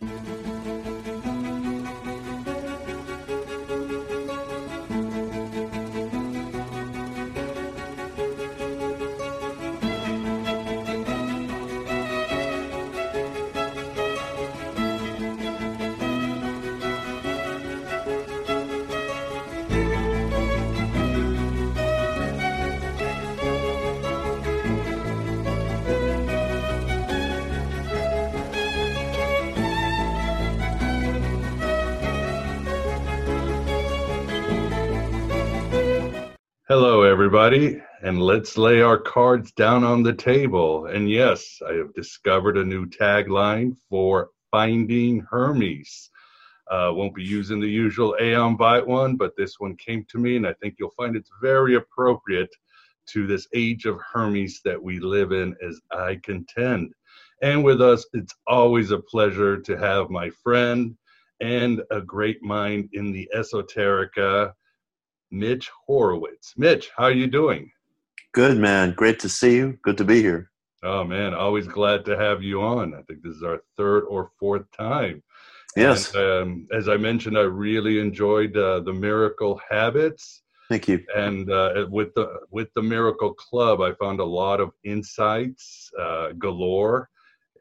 Música Hello, everybody, and let's lay our cards down on the table. And yes, I have discovered a new tagline for Finding Hermes. Uh, won't be using the usual Aeon Byte one, but this one came to me, and I think you'll find it's very appropriate to this age of Hermes that we live in, as I contend. And with us, it's always a pleasure to have my friend and a great mind in the esoterica Mitch Horowitz. Mitch, how are you doing? Good, man. Great to see you. Good to be here. Oh, man. Always glad to have you on. I think this is our third or fourth time. Yes. And, um, as I mentioned, I really enjoyed uh, the Miracle Habits. Thank you. And uh, with the with the Miracle Club, I found a lot of insights uh, galore.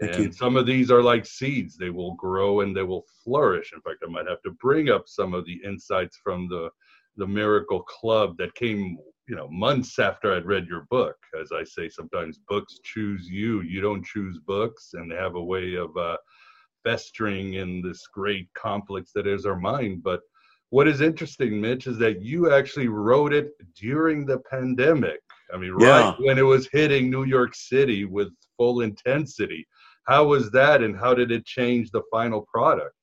Thank and you. some of these are like seeds; they will grow and they will flourish. In fact, I might have to bring up some of the insights from the the Miracle Club that came, you know, months after I'd read your book. As I say, sometimes books choose you. You don't choose books, and they have a way of uh, festering in this great complex that is our mind. But what is interesting, Mitch, is that you actually wrote it during the pandemic. I mean, right Yeah. when it was hitting New York City with full intensity. How was that, and how did it change the final product?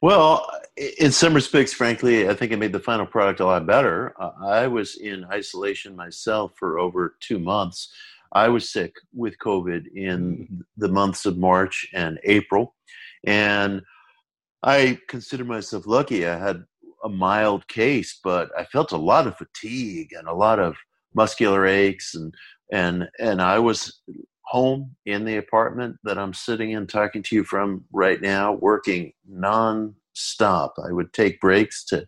Well, in some respects, frankly, I think it made the final product a lot better. Uh, I was in isolation myself for over two months. I was sick with COVID in the months of March and April. And I consider myself lucky. I had a mild case, but I felt a lot of fatigue and a lot of muscular aches and and and I was home in the apartment that I'm sitting in talking to you from right now, working non-stop. I would take breaks to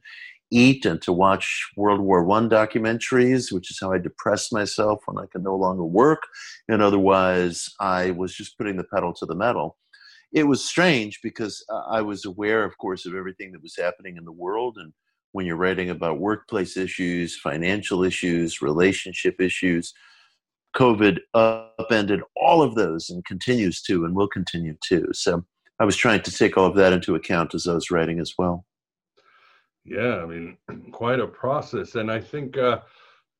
eat and to watch World War One documentaries, which is how I depressed myself when I could no longer work. And otherwise, I was just putting the pedal to the metal. It was strange because I was aware, of course, of everything that was happening in the world. And when you're writing about workplace issues, financial issues, relationship issues, COVID upended all of those and continues to and will continue to. So I was trying to take all of that into account as I was writing as well. Yeah, I mean, quite a process. And I think uh,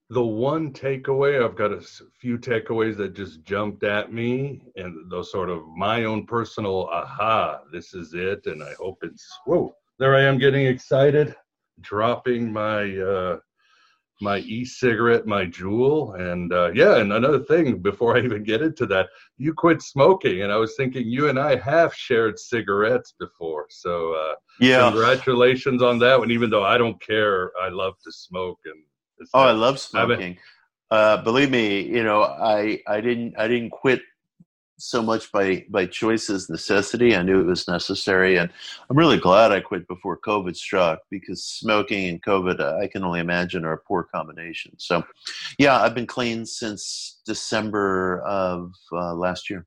the one takeaway, I've got a few takeaways that just jumped at me, and those sort of my own personal aha, this is it. And I hope it's, whoa, there I am getting excited, dropping my. Uh, my e-cigarette, my Juul, and uh, yeah. And another thing, before I even get into that, you quit smoking, and I was thinking you and I have shared cigarettes before, so uh, congratulations on that one. Even though I don't care, I love to smoke, and Oh, I love I smoking. Uh, believe me, you know, I I didn't I didn't quit so much by by choice as necessity. I knew it was necessary, and I'm really glad I quit before COVID struck because smoking and COVID, uh, I can only imagine, are a poor combination. So, yeah, I've been clean since December of uh, last year.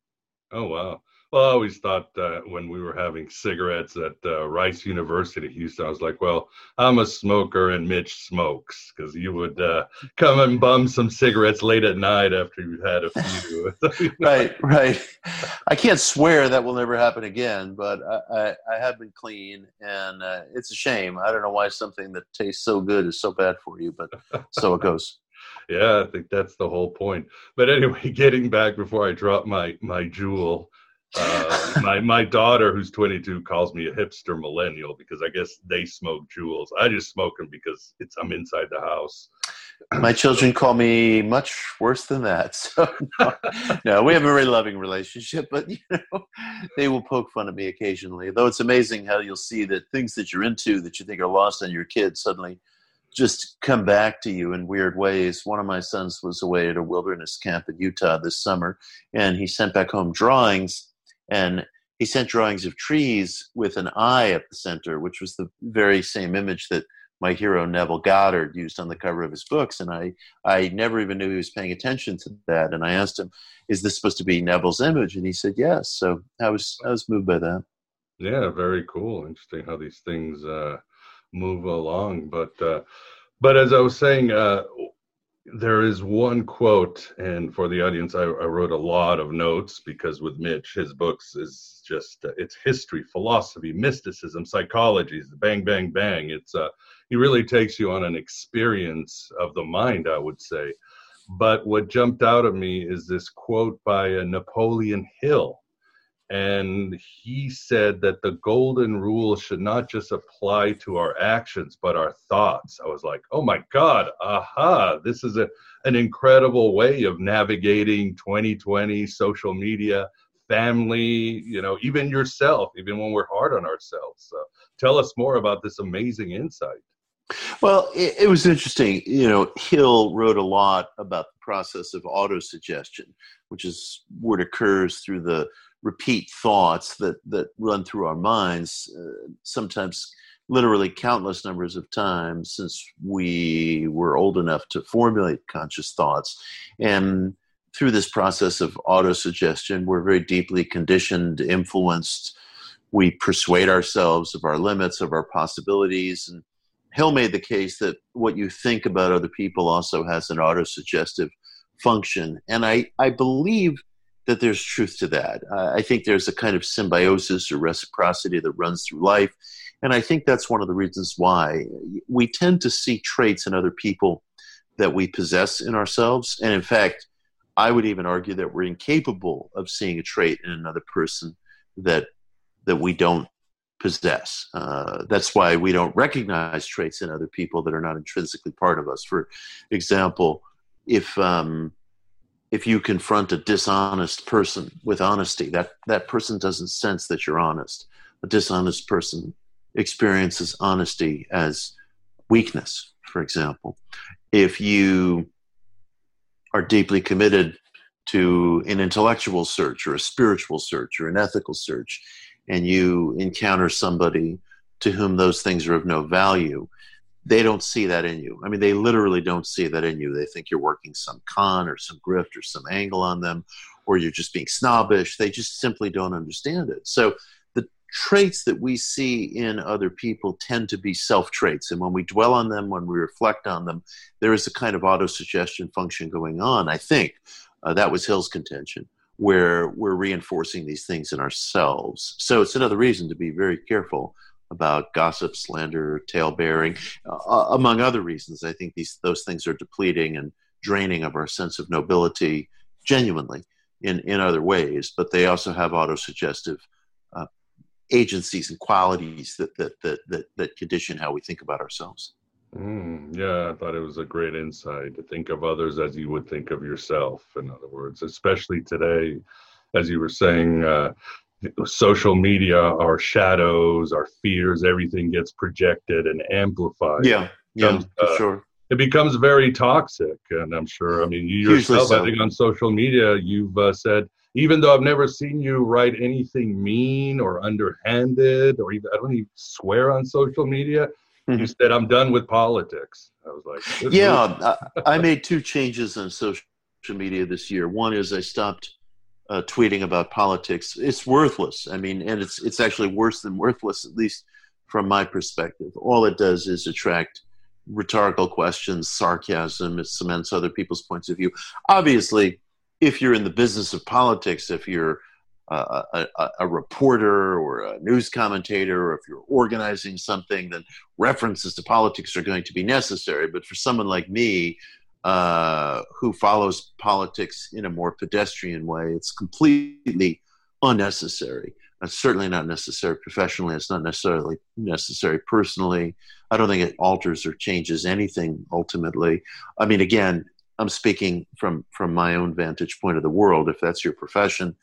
Oh wow. Well, I always thought uh, when we were having cigarettes at uh, Rice University, Houston, I was like, "Well, I'm a smoker, and Mitch smokes," because you would uh, come and bum some cigarettes late at night after you've had a few. right, right. I can't swear that will never happen again, but I, I, I have been clean, and uh, it's a shame. I don't know why something that tastes so good is so bad for you, but so it goes. Yeah, I think that's the whole point. But anyway, getting back before I drop my my Juul, Uh, my my daughter, who's 22, calls me a hipster millennial because I guess they smoke Juuls. I just smoke them because it's I'm inside the house. My children call me much worse than that. So no, no, we have a very loving relationship, but you know, they will poke fun at me occasionally. Though it's amazing how you'll see that things that you're into that you think are lost on your kids suddenly just come back to you in weird ways. One of my sons was away at a wilderness camp in Utah this summer, and he sent back home drawings, and he sent drawings of trees with an eye at the center, which was the very same image that my hero Neville Goddard used on the cover of his books, and I I never even knew he was paying attention to that. And I asked him, "Is this supposed to be Neville's image?" And he said, "Yes." So I was I was moved by that. Yeah, very cool. Interesting how these things uh, move along. But uh, but as I was saying, uh, there is one quote, and for the audience, I, I, wrote a lot of notes because with Mitch, his books is just uh, it's history, philosophy, mysticism, psychology, bang, bang, bang. It's uh, he really takes you on an experience of the mind, I would say. But what jumped out at me is this quote by uh, Napoleon Hill, and he said that the golden rule should not just apply to our actions but our thoughts. I was like oh my god aha this is a, an incredible way of navigating 2020 social media family you know even yourself even when we're hard on ourselves. So tell us more about this amazing insight. Well it, it was interesting you know hill wrote a lot about the process of autosuggestion which is what occurs through the repeat thoughts that that run through our minds uh, sometimes literally countless numbers of times since we were old enough to formulate conscious thoughts. And through this process of autosuggestion we're very deeply conditioned influenced. We persuade ourselves of our limits of our possibilities and hill made the case that what you think about other people also has an autosuggestive function. And i i believe that there's truth to that. Uh, I think there's a kind of symbiosis or reciprocity that runs through life. And I think that's one of the reasons why we tend to see traits in other people that we possess in ourselves. And in fact, I would even argue that we're incapable of seeing a trait in another person that that we don't possess. Uh, that's why we don't recognize traits in other people that are not intrinsically part of us. For example, if um, if you confront a dishonest person with honesty, that, that person doesn't sense that you're honest. A dishonest person experiences honesty as weakness, for example. If you are deeply committed to an intellectual search or a spiritual search or an ethical search, and you encounter somebody to whom those things are of no value, they don't see that in you. I mean, they literally don't see that in you. They think you're working some con or some grift or some angle on them, or you're just being snobbish. They just simply don't understand it. So the traits that we see in other people tend to be self traits. And when we dwell on them, when we reflect on them, there is a kind of autosuggestion function going on. I think uh, that was Hill's contention where we're reinforcing these things in ourselves. So it's another reason to be very careful about gossip, slander, tale bearing, uh, among other reasons. I think these those things are depleting and draining of our sense of nobility genuinely in, in other ways, but they also have autosuggestive uh, agencies and qualities that, that, that, that, that condition how we think about ourselves. Mm, yeah, I thought it was a great insight to think of others as you would think of yourself. In other words, especially today, as you were saying, uh, social media, our shadows, our fears, everything gets projected and amplified. Yeah, yeah, uh, sure. It becomes very toxic, and I'm sure. I mean, you yourself, so. I think, on social media, you've uh, said, even though I've never seen you write anything mean or underhanded, or even I don't even swear on social media. Mm-hmm. You said, "I'm done with politics." I was like, "Yeah." I, I made two changes on social media this year. One is I stopped uh, tweeting about politics. It's worthless. I mean, and it's it's actually worse than worthless, at least from my perspective. All it does is attract rhetorical questions, sarcasm. It cements other people's points of view. Obviously, if you're in the business of politics, if you're a, a, a, reporter or a news commentator, or if you're organizing something, then references to politics are going to be necessary. But for someone like me, uh, who follows politics in a more pedestrian way. It's completely unnecessary. It's certainly not necessary professionally. It's not necessarily necessary personally. I don't think it alters or changes anything ultimately. I mean, again, I'm speaking from from my own vantage point of the world. If that's your profession,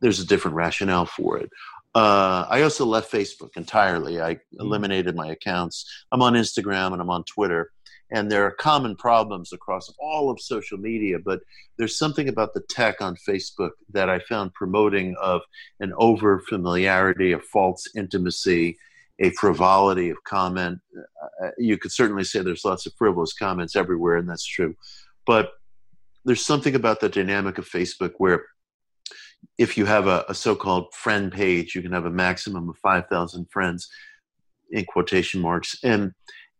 there's a different rationale for it. Uh, I also left Facebook entirely. I mm-hmm. eliminated my accounts. I'm on Instagram and I'm on Twitter, and there are common problems across all of social media. But there's something about the tech on Facebook that I found promoting of an over familiarity, a false intimacy, a frivolity of comment. Uh, you could certainly say there's lots of frivolous comments everywhere, and that's true. But there's something about the dynamic of Facebook where if you have a, a so-called friend page, you can have a maximum of 5,000 friends in quotation marks. And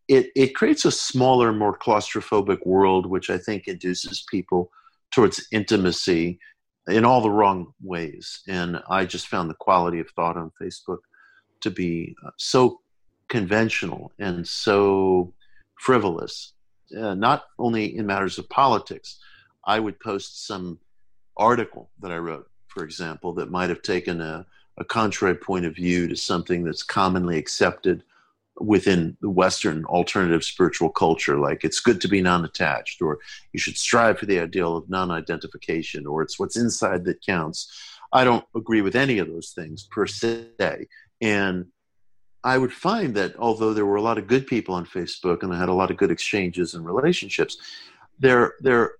it, it creates a smaller, more claustrophobic world, which I think induces people towards intimacy in all the wrong ways. And I just found the quality of thought on Facebook to be uh, so conventional and so frivolous uh, not only in matters of politics. I would post some article that I wrote, for example, that might have taken a, a contrary point of view to something that's commonly accepted within the Western alternative spiritual culture, like it's good to be non attached, or you should strive for the ideal of non identification, or it's what's inside that counts. I don't agree with any of those things per se. And I would find that although there were a lot of good people on Facebook and I had a lot of good exchanges and relationships, there there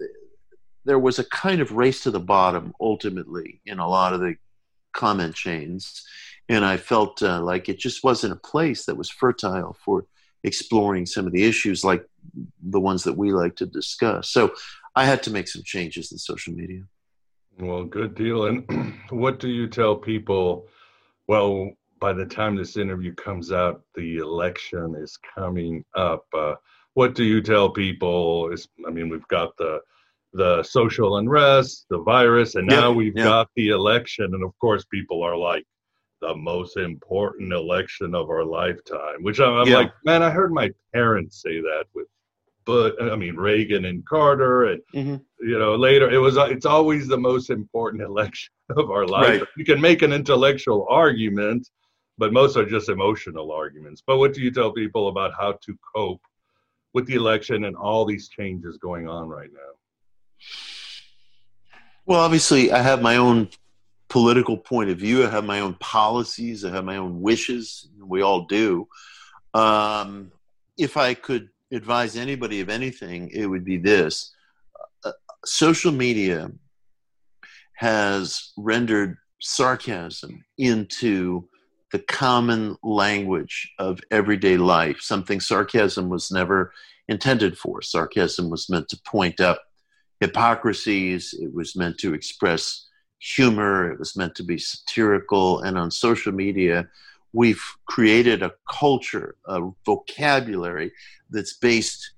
there was a kind of race to the bottom ultimately in a lot of the comment chains, and I felt uh, like it just wasn't a place that was fertile for exploring some of the issues like the ones that we like to discuss. So I had to make some changes in social media. Well, good deal. And what do you tell people? Well, by the time this interview comes out, the election is coming up. Uh, what do you tell people? Is, I mean, we've got the the social unrest, the virus, and now yep, we've yep. got the election. And of course, people are like, the most important election of our lifetime. Which I'm, I'm yeah. like, man, I heard my parents say that with, but I mean Reagan and Carter, and mm-hmm. you know later it was. It's always the most important election of our life. Right. You can make an intellectual argument but most are just emotional arguments. But what do you tell people about how to cope with the election and all these changes going on right now? Well, obviously, I have my own political point of view. I have my own policies. I have my own wishes. We all do. Um, if I could advise anybody of anything, it would be this uh, social media has rendered sarcasm into the common language of everyday life, something sarcasm was never intended for. Sarcasm was meant to point up hypocrisies, it was meant to express humor, it was meant to be satirical. And on social media, we've created a culture, a vocabulary that's based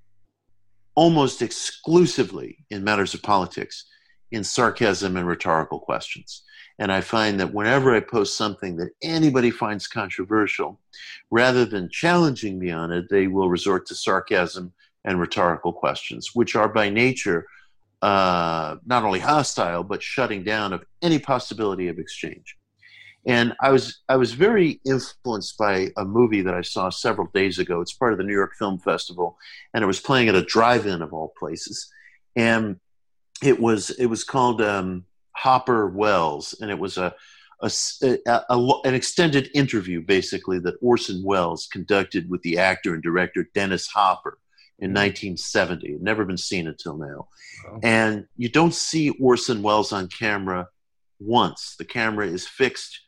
almost exclusively in matters of politics in sarcasm and rhetorical questions. And I find that whenever I post something that anybody finds controversial, rather than challenging me on it, they will resort to sarcasm and rhetorical questions, which are by nature uh, not only hostile, but shutting down of any possibility of exchange. And I was I was very influenced by a movie that I saw several days ago. It's part of the New York Film Festival, and it was playing at a drive-in of all places. And it was it was called um, Hopper Welles, and it was a, a, a, a, an extended interview basically that Orson Welles conducted with the actor and director Dennis Hopper in 1970. It never been seen until now, wow. and you don't see Orson Welles on camera once. The camera is fixed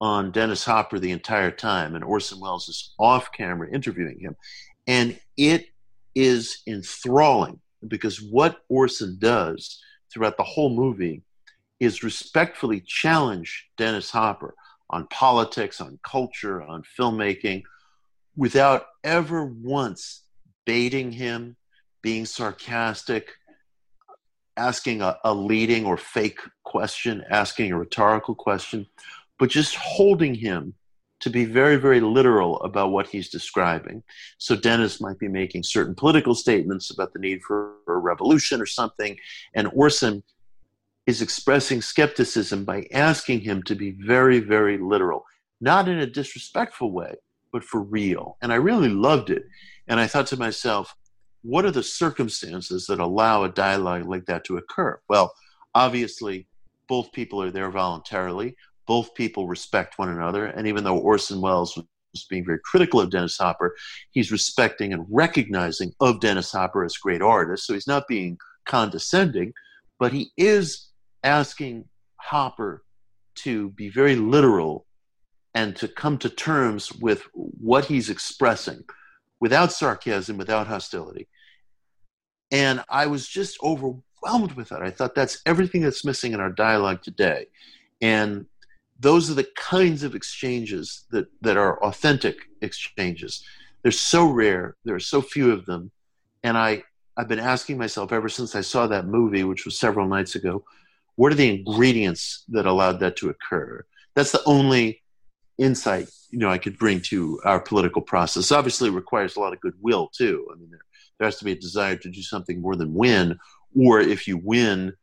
on Dennis Hopper the entire time, and Orson Welles is off camera interviewing him, and it is enthralling because what Orson does throughout the whole movie is respectfully challenge Dennis Hopper on politics, on culture, on filmmaking, without ever once baiting him, being sarcastic, asking a, a, leading or fake question, asking a rhetorical question, but just holding him to be very, very literal about what he's describing. So Dennis might be making certain political statements about the need for a revolution or something, and Orson is expressing skepticism by asking him to be very, very literal, not in a disrespectful way, but for real. And I really loved it. And I thought to myself, what are the circumstances that allow a dialogue like that to occur? Well, obviously, both people are there voluntarily. Both people respect one another. And even though Orson Welles was being very critical of Dennis Hopper, he's respecting and recognizing of Dennis Hopper as a great artist. So he's not being condescending, but he is asking Hopper to be very literal and to come to terms with what he's expressing without sarcasm, without hostility. And I was just overwhelmed with that. I thought that's everything that's missing in our dialogue today. And those are the kinds of exchanges that, that are authentic exchanges. They're so rare, there are so few of them. And I, I've been asking myself ever since I saw that movie, which was several nights ago, what are the ingredients that allowed that to occur? That's the only insight you know I could bring to our political process. Obviously, it requires a lot of goodwill too. I mean, there, there has to be a desire to do something more than win, or if you win,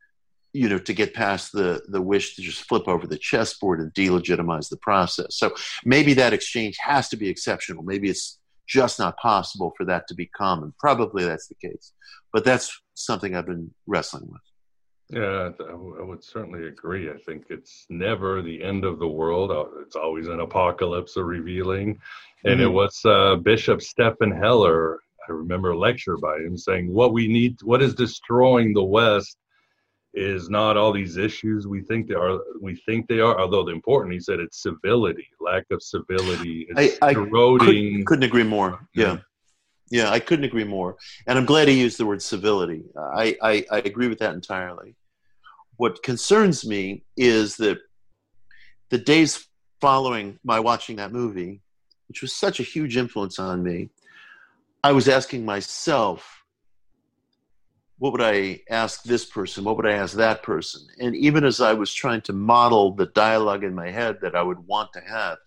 you know, to get past the the wish to just flip over the chessboard and delegitimize the process. So maybe that exchange has to be exceptional. Maybe it's just not possible for that to be common. Probably that's the case, but that's something I've been wrestling with. Yeah, I would certainly agree. I think it's never the end of the world. Uh, it's always an apocalypse or revealing. And mm-hmm. it was uh, Bishop Stephan Hoeller. I remember a lecture by him saying, What we need, what is destroying the West is not all these issues we think they are we think they are although they're important he said it's civility lack of civility is I, I eroding could, not agree more yeah yeah i couldn't agree more and i'm glad he used the word civility I, I i agree with that entirely what concerns me is that the days following my watching that movie, which was such a huge influence on me, I was asking myself, what would I ask this person? What would I ask that person? And even as I was trying to model the dialogue in my head that I would want to have,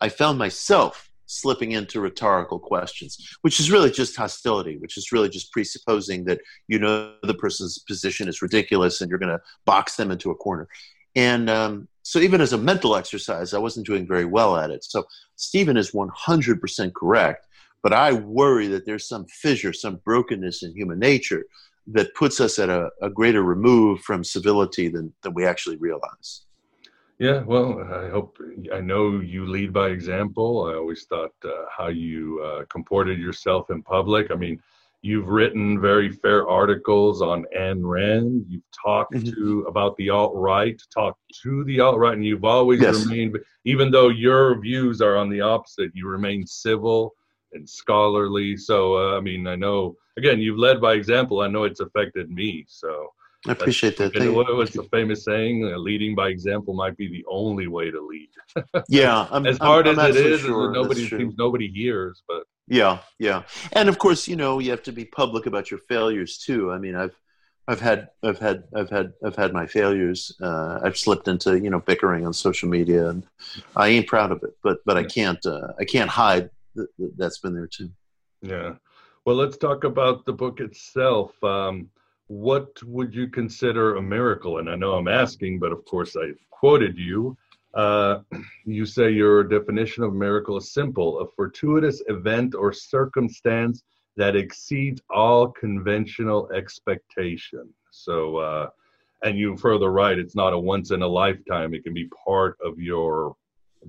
I found myself slipping into rhetorical questions, which is really just hostility, which is really just presupposing that you know the person's position is ridiculous and you're going to box them into a corner. And um, so, even as a mental exercise, I wasn't doing very well at it. So, Stephen is 100% correct, but I worry that there's some fissure, some brokenness in human nature that puts us at a, a greater remove from civility than, than we actually realize. Yeah, well, I hope I know you lead by example. I always thought uh, how you uh, comported yourself in public. I mean, you've written very fair articles on Ayn Rand. You've talked mm-hmm. to about the alt right, talked to the alt right, and you've always yes. remained, even though your views are on the opposite, you remain civil and scholarly. So, uh, I mean, I know again, you've led by example. I know it's affected me. So. I appreciate that. And what was the famous saying? Uh, leading by example might be the only way to lead. yeah, I'm, as hard I'm, as I'm it is, sure. nobody seems nobody hears. But yeah, yeah, and of course, you know, you have to be public about your failures too. I mean, I've I've had I've had I've had I've had my failures. Uh, I've slipped into you know bickering on social media, and I ain't proud of it. But but I can't uh, I can't hide that that's been there too. Yeah. Well, let's talk about the book itself. Um, what would you consider a miracle? And I know I'm asking, but of course I've quoted you. Uh, you say your definition of miracle is simple a fortuitous event or circumstance that exceeds all conventional expectation. So, uh, and you further write, it's not a once in a lifetime, it can be part of your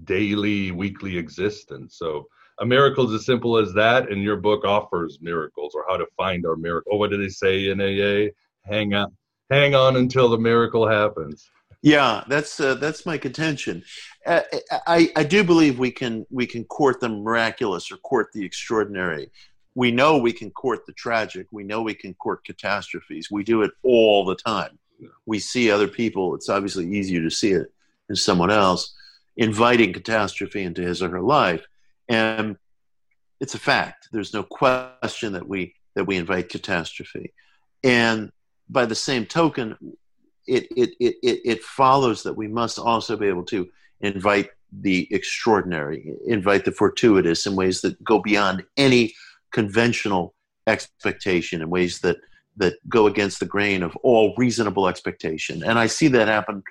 daily, weekly existence. So, a miracle is as simple as that, and your book offers miracles or how to find our miracle. Or what do they say in AA? Hang on, hang on until the miracle happens. Yeah, that's uh, that's my contention. Uh, I I do believe we can we can court the miraculous or court the extraordinary. We know we can court the tragic. We know we can court catastrophes. We do it all the time. We see other people. It's obviously easier to see it in someone else inviting catastrophe into his or her life and it's a fact. There's no question that we that we invite catastrophe, and by the same token, it it it it follows that we must also be able to invite the extraordinary, invite the fortuitous in ways that go beyond any conventional expectation, in ways that that go against the grain of all reasonable expectation. And I see that happen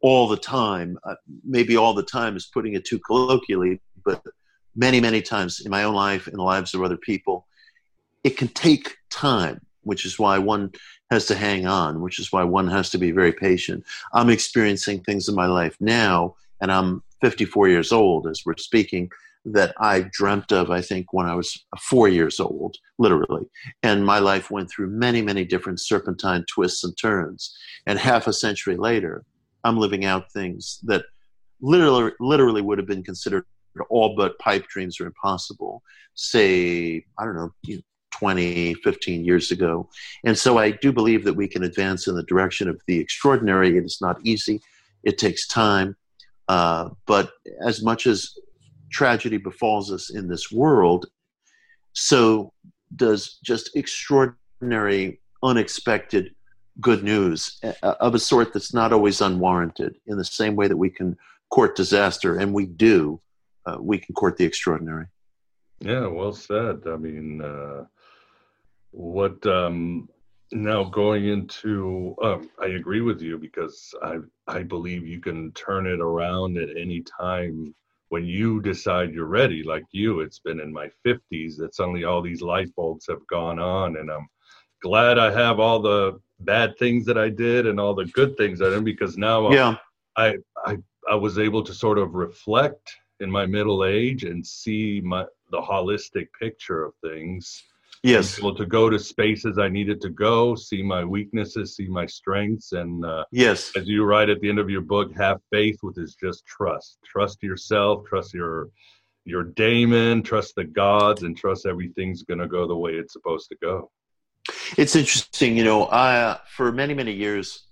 all the time. Uh, maybe all the time is putting it too colloquially, but many, many times in my own life, in the lives of other people, it can take time, which is why one has to hang on, which is why one has to be very patient. I'm experiencing things in my life now, and I'm 54 years old as we're speaking that I dreamt of, I think, when I was four years old, literally. And my life went through many, many different serpentine twists and turns. And half a century later, I'm living out things that literally, literally would have been considered all but pipe dreams are impossible, say, I don't know, 20, 15 years ago. And so I do believe that we can advance in the direction of the extraordinary. It is not easy, it takes time. Uh, but as much as tragedy befalls us in this world, so does just extraordinary, unexpected good news uh, of a sort that's not always unwarranted. In the same way that we can court disaster, and we do, uh, we can court the extraordinary. Yeah, well said. I mean, uh, what um, now going into? Um, I agree with you because I I believe you can turn it around at any time when you decide you're ready, like you, it's been in my 50s that suddenly all these light bulbs have gone on. And I'm glad I have all the bad things that I did and all the good things I did because now yeah. I, I, I was able to sort of reflect in my middle age and see my, the holistic picture of things. Yes. able to go to spaces i needed to go see my weaknesses see my strengths and uh, yes. as you write at the end of your book have faith with is just trust. Trust yourself trust your your daemon trust the gods and trust everything's going to go the way it's supposed to go. It's interesting you know i for many many years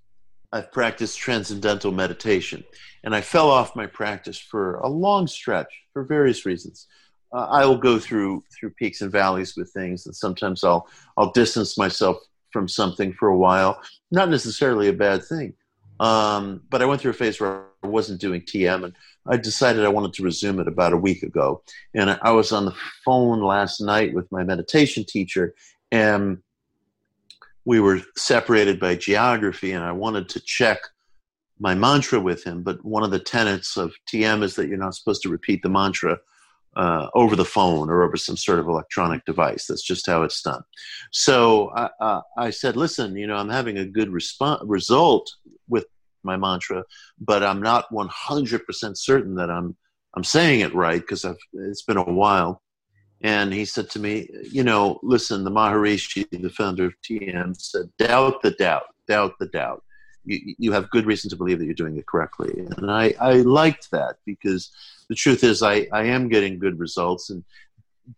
i've practiced transcendental meditation and i fell off my practice for a long stretch for various reasons uh, I will go through through peaks and valleys with things, and sometimes I'll I'll distance myself from something for a while. Not necessarily a bad thing, um, but I went through a phase where I wasn't doing TM, and I decided I wanted to resume it about a week ago. And I was on the phone last night with my meditation teacher, and we were separated by geography, and I wanted to check my mantra with him. But one of the tenets of TM is that you're not supposed to repeat the mantra uh, over the phone or over some sort of electronic device. That's just how it's done. So I, uh, I said, listen, you know, I'm having a good resp- result with my mantra, but I'm not 100% certain that I'm I'm saying it right because it's been a while. And he said to me, you know, listen, the Maharishi, the founder of TM, said, doubt the doubt, doubt the doubt. You, you have good reason to believe that you're doing it correctly. And I, I liked that because the truth is I, I am getting good results and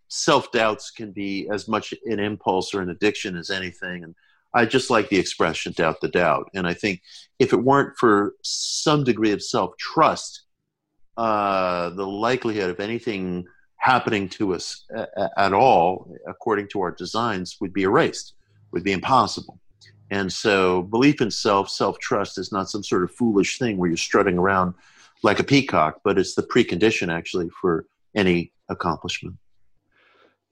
self doubts can be as much an impulse or an addiction as anything and I just like the expression doubt the doubt and I think if it weren't for some degree of self trust uh, the likelihood of anything happening to us uh, uh, at all according to our designs would be erased would be impossible and so belief in self self trust is not some sort of foolish thing where you're strutting around like a peacock, but it's the precondition actually for any accomplishment.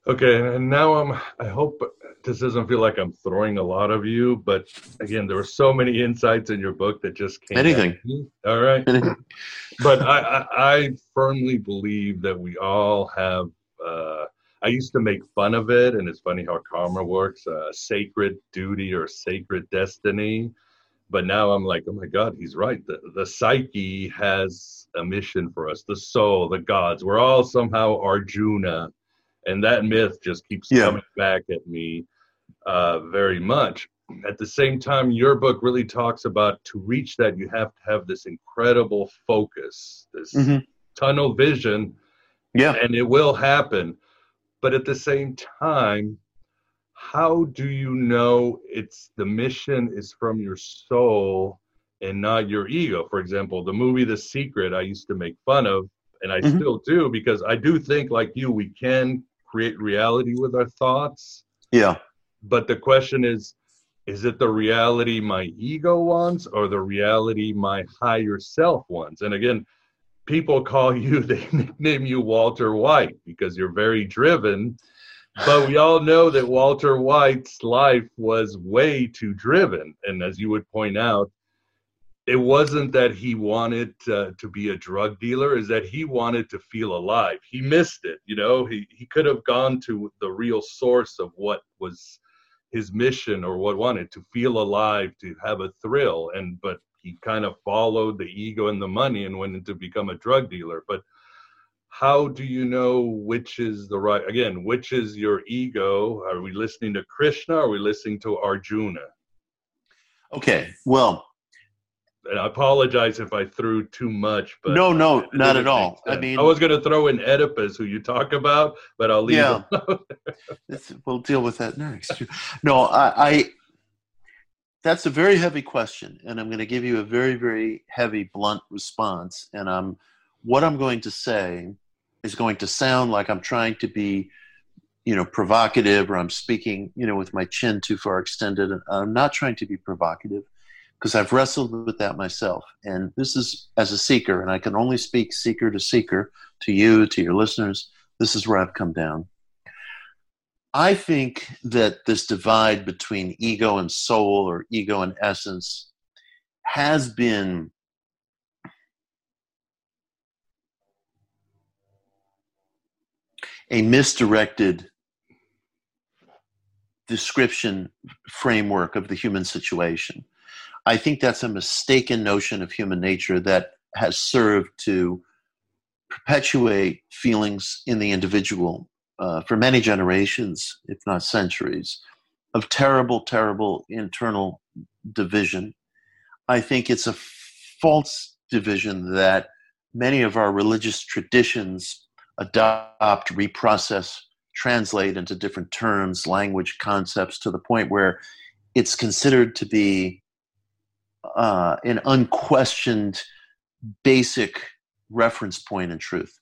Okay, and now I'm. I hope this doesn't feel like I'm throwing a lot of you, but again, there were so many insights in your book that just came. Anything. All right. but I, I, I, firmly believe that we all have. Uh, I used to make fun of it, and it's funny how karma works. A uh, sacred duty or sacred destiny but now I'm like, oh my God, he's right. The, the psyche has a mission for us. The soul, the gods, we're all somehow Arjuna, and that myth just keeps yeah. coming back at me uh, very much. At the same time, your book really talks about to reach that, you have to have this incredible focus, this mm-hmm. tunnel vision. Yeah, and it will happen. But at the same time, how do you know it's the mission is from your soul and not your ego for example the movie the secret i used to make fun of and i mm-hmm. still do because i do think like you we can create reality with our thoughts. Yeah. But the question is is it the reality my ego wants or the reality my higher self wants? And again people call you they nickname you walter white because you're very driven. But we all know that Walter White's life was way too driven. And as you would point out, it wasn't that he wanted uh, to be a drug dealer is that he wanted to feel alive. He missed it you know? He, he could have gone to the real source of what was his mission or what wanted to feel alive to have a thrill and but he kind of followed the ego and the money and went into become a drug dealer. But how do you know which is the right again which is your ego? Are we listening to krishna? Or are we listening to arjuna? Okay well I apologize if I threw too much, but no, no, not at all. I mean, I was going to throw in Oedipus, who you talk about, but I'll leave. Yeah, we'll deal with that next. No, I, I. That's a very heavy question, and I'm going to give you a very, very heavy, blunt response. And I'm, what I'm going to say, is going to sound like I'm trying to be, you know, provocative, or I'm speaking, you know, with my chin too far extended. I'm not trying to be provocative because I've wrestled with that myself. And this is as a seeker, and I can only speak seeker to seeker, to you, to your listeners. This is where I've come down. I think that this divide between ego and soul or ego and essence has been a misdirected description framework of the human situation. I think that's a mistaken notion of human nature that has served to perpetuate feelings in the individual uh, for many generations, if not centuries, of terrible, terrible internal division. I think it's a false division that many of our religious traditions adopt, reprocess, translate into different terms, language, concepts to the point where it's considered to be uh, an unquestioned basic reference point in truth.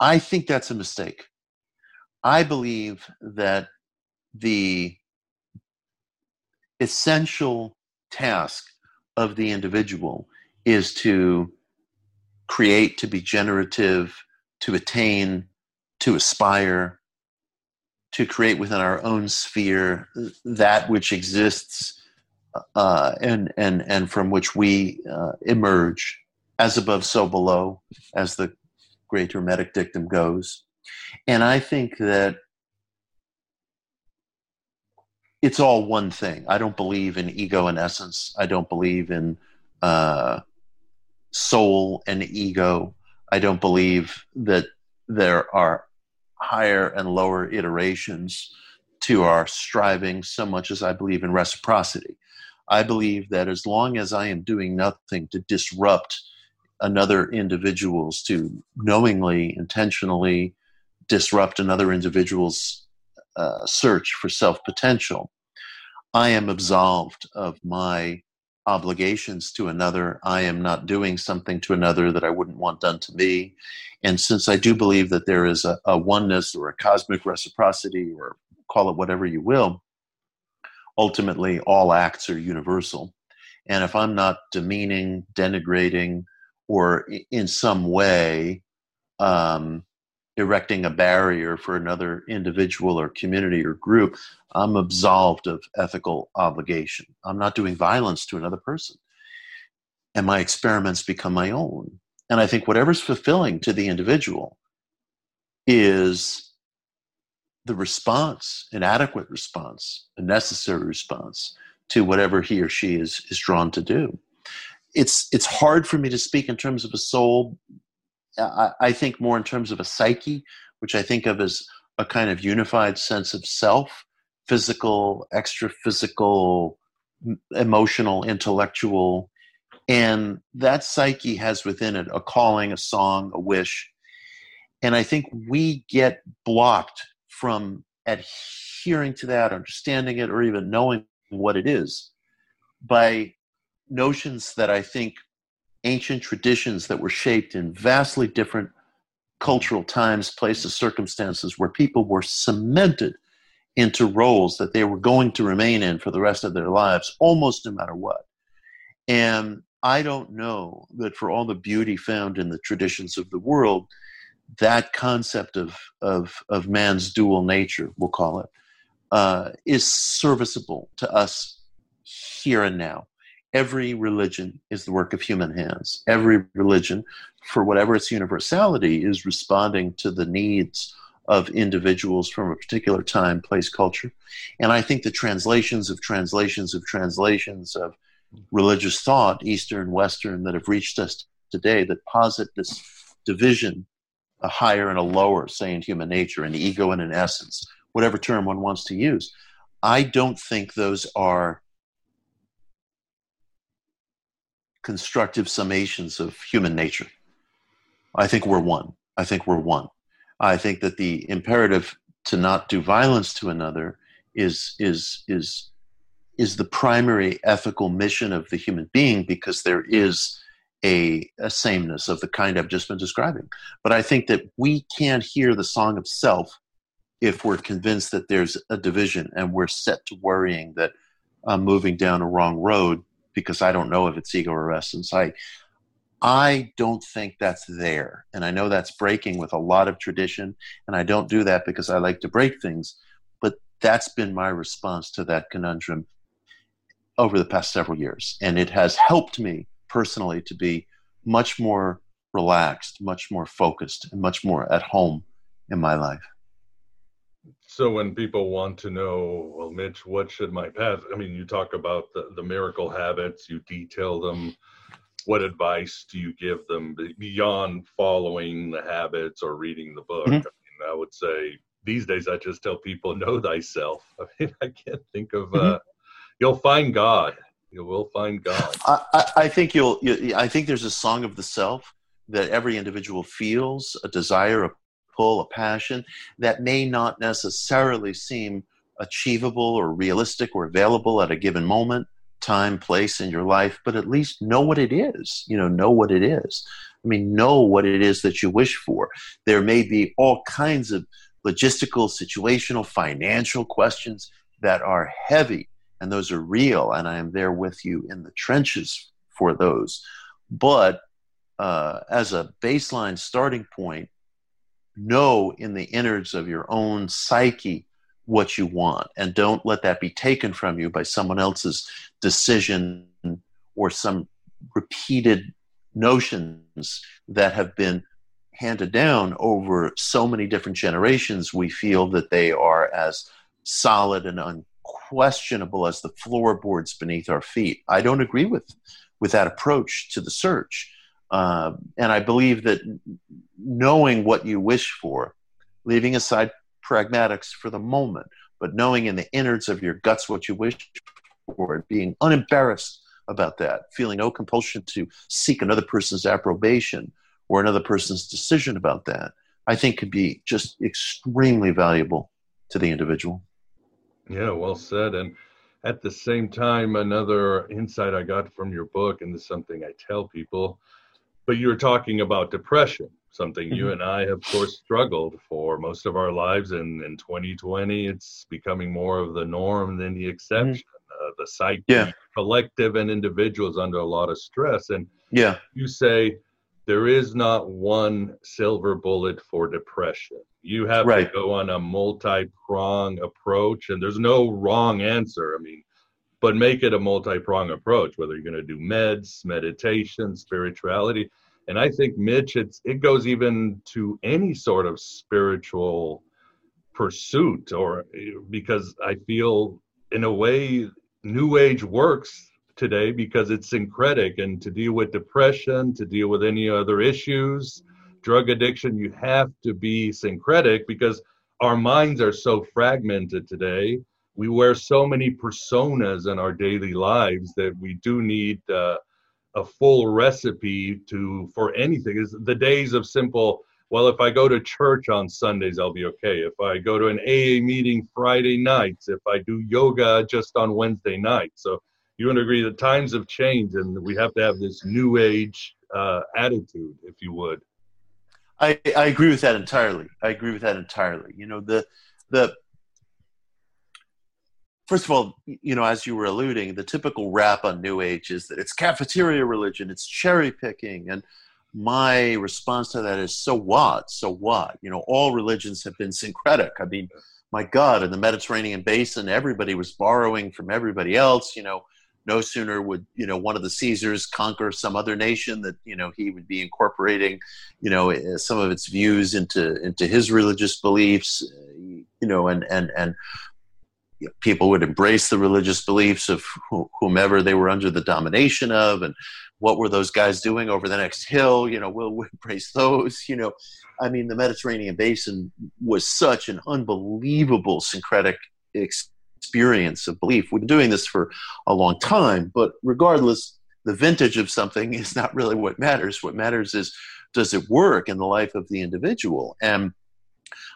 I think that's a mistake. I believe that the essential task of the individual is to create, to be generative, to attain, to aspire, to create within our own sphere that which exists uh, and and and from which we uh, emerge, as above, so below, as the great Hermetic dictum goes. And I think that it's all one thing. I don't believe in ego and essence. I don't believe in uh, soul and ego. I don't believe that there are higher and lower iterations to our striving so much as I believe in reciprocity. I believe that as long as I am doing nothing to disrupt another individual's, to knowingly, intentionally disrupt another individual's uh, search for self potential, I am absolved of my obligations to another. I am not doing something to another that I wouldn't want done to me. And since I do believe that there is a, a oneness or a cosmic reciprocity, or call it whatever you will, ultimately all acts are universal. And if I'm not demeaning, denigrating, or in some way um, erecting a barrier for another individual or community or group, I'm absolved of ethical obligation. I'm not doing violence to another person. And my experiments become my own. And I think whatever's fulfilling to the individual is the response, an adequate response, a necessary response to whatever he or she is is drawn to do. It's it's hard for me to speak in terms of a soul. I, I think more in terms of a psyche, which I think of as a kind of unified sense of self, physical, extra physical, emotional, intellectual. And that psyche has within it a calling, a song, a wish. And I think we get blocked from adhering to that, understanding it, or even knowing what it is by notions that I think ancient traditions that were shaped in vastly different cultural times, places, circumstances where people were cemented into roles that they were going to remain in for the rest of their lives, almost no matter what. And I don't know that for all the beauty found in the traditions of the world, that concept of, of, of man's dual nature, we'll call it, uh, is serviceable to us here and now. Every religion is the work of human hands. Every religion, for whatever its universality, is responding to the needs of individuals from a particular time, place, culture. And I think the translations of translations of translations of religious thought, Eastern, Western, that have reached us today that posit this division, a higher and a lower, say, in human nature, an ego and an essence, whatever term one wants to use. I don't think those are constructive summations of human nature. I think we're one. I think we're one. I think that the imperative to not do violence to another is is is is the primary ethical mission of the human being because there is a, a sameness of the kind I've just been describing. But I think that we can't hear the song of self if we're convinced that there's a division and we're set to worrying that I'm moving down a wrong road because I don't know if it's ego or essence. I I don't think that's there. And I know that's breaking with a lot of tradition. And I don't do that because I like to break things. But that's been my response to that conundrum over the past several years. And it has helped me personally to be much more relaxed, much more focused, and much more at home in my life. So when people want to know, well, Mitch, what should my path? I mean, you talk about the, the miracle habits, you detail them. What advice do you give them beyond following the habits or reading the book? Mm-hmm. I mean, I would say these days I just tell people, know thyself. I mean, I can't think of, mm-hmm. uh, you'll find God. You will find God. I, I, I think you'll, you, I think there's a song of the self that every individual feels, a desire, a pull, a passion that may not necessarily seem achievable or realistic or available at a given moment, time, place in your life, but at least know what it is. You know, know what it is. I mean, know what it is that you wish for. There may be all kinds of logistical, situational, financial questions that are heavy, and those are real, and I am there with you in the trenches for those. But uh, as a baseline starting point, know in the innards of your own psyche what you want and don't let that be taken from you by someone else's decision or some repeated notions that have been handed down over so many different generations we feel that they are as solid and unquestionable as the floorboards beneath our feet i don't agree with with that approach to the search uh, and I believe that knowing what you wish for, leaving aside pragmatics for the moment, but knowing in the innards of your guts what you wish for, and being unembarrassed about that, feeling no compulsion to seek another person's approbation or another person's decision about that, I think could be just extremely valuable to the individual. Yeah, well said. And at the same time, another insight I got from your book, and this is something I tell people but you were talking about depression, something you mm-hmm. and I have, of course, struggled for most of our lives. And in 2020, it's becoming more of the norm than the exception. Mm-hmm. Uh, the psyche, yeah. collective, and individuals under a lot of stress. And yeah, you say there is not one silver bullet for depression. You have right. to go on a multi-prong approach, and there's no wrong answer. I mean, but make it a multi-prong approach whether you're going to do meds meditation spirituality and i think mitch it's it goes even to any sort of spiritual pursuit or because i feel in a way new age works today because it's syncretic and to deal with depression to deal with any other issues drug addiction you have to be syncretic because our minds are so fragmented today. We wear so many personas in our daily lives that we do need uh, a full recipe to for anything. Is the days of simple well if i go to church on sundays i'll be okay. If i go to an aa meeting friday nights if i do yoga just on wednesday night. So you would agree that times have changed and we have to have this new age uh, attitude if you would I, I agree with that entirely i agree with that entirely you know the the first of all, you know, as you were alluding, the typical rap on New Age is that it's cafeteria religion, it's cherry picking, and my response to that is so what? So what? You know, all religions have been syncretic. I mean, my God, in the Mediterranean basin, everybody was borrowing from everybody else. You know, no sooner would you know one of the Caesars conquer some other nation that you know he would be incorporating, you know, eh, some of its views into into his religious beliefs. You know, and and and people would embrace the religious beliefs of whomever they were under the domination of and what were those guys doing over the next hill you know we'll, we'll embrace those you know i mean the mediterranean basin was such an unbelievable syncretic experience of belief. We've been doing this for a long time but regardless the vintage of something is not really what matters. What matters is does it work in the life of the individual? And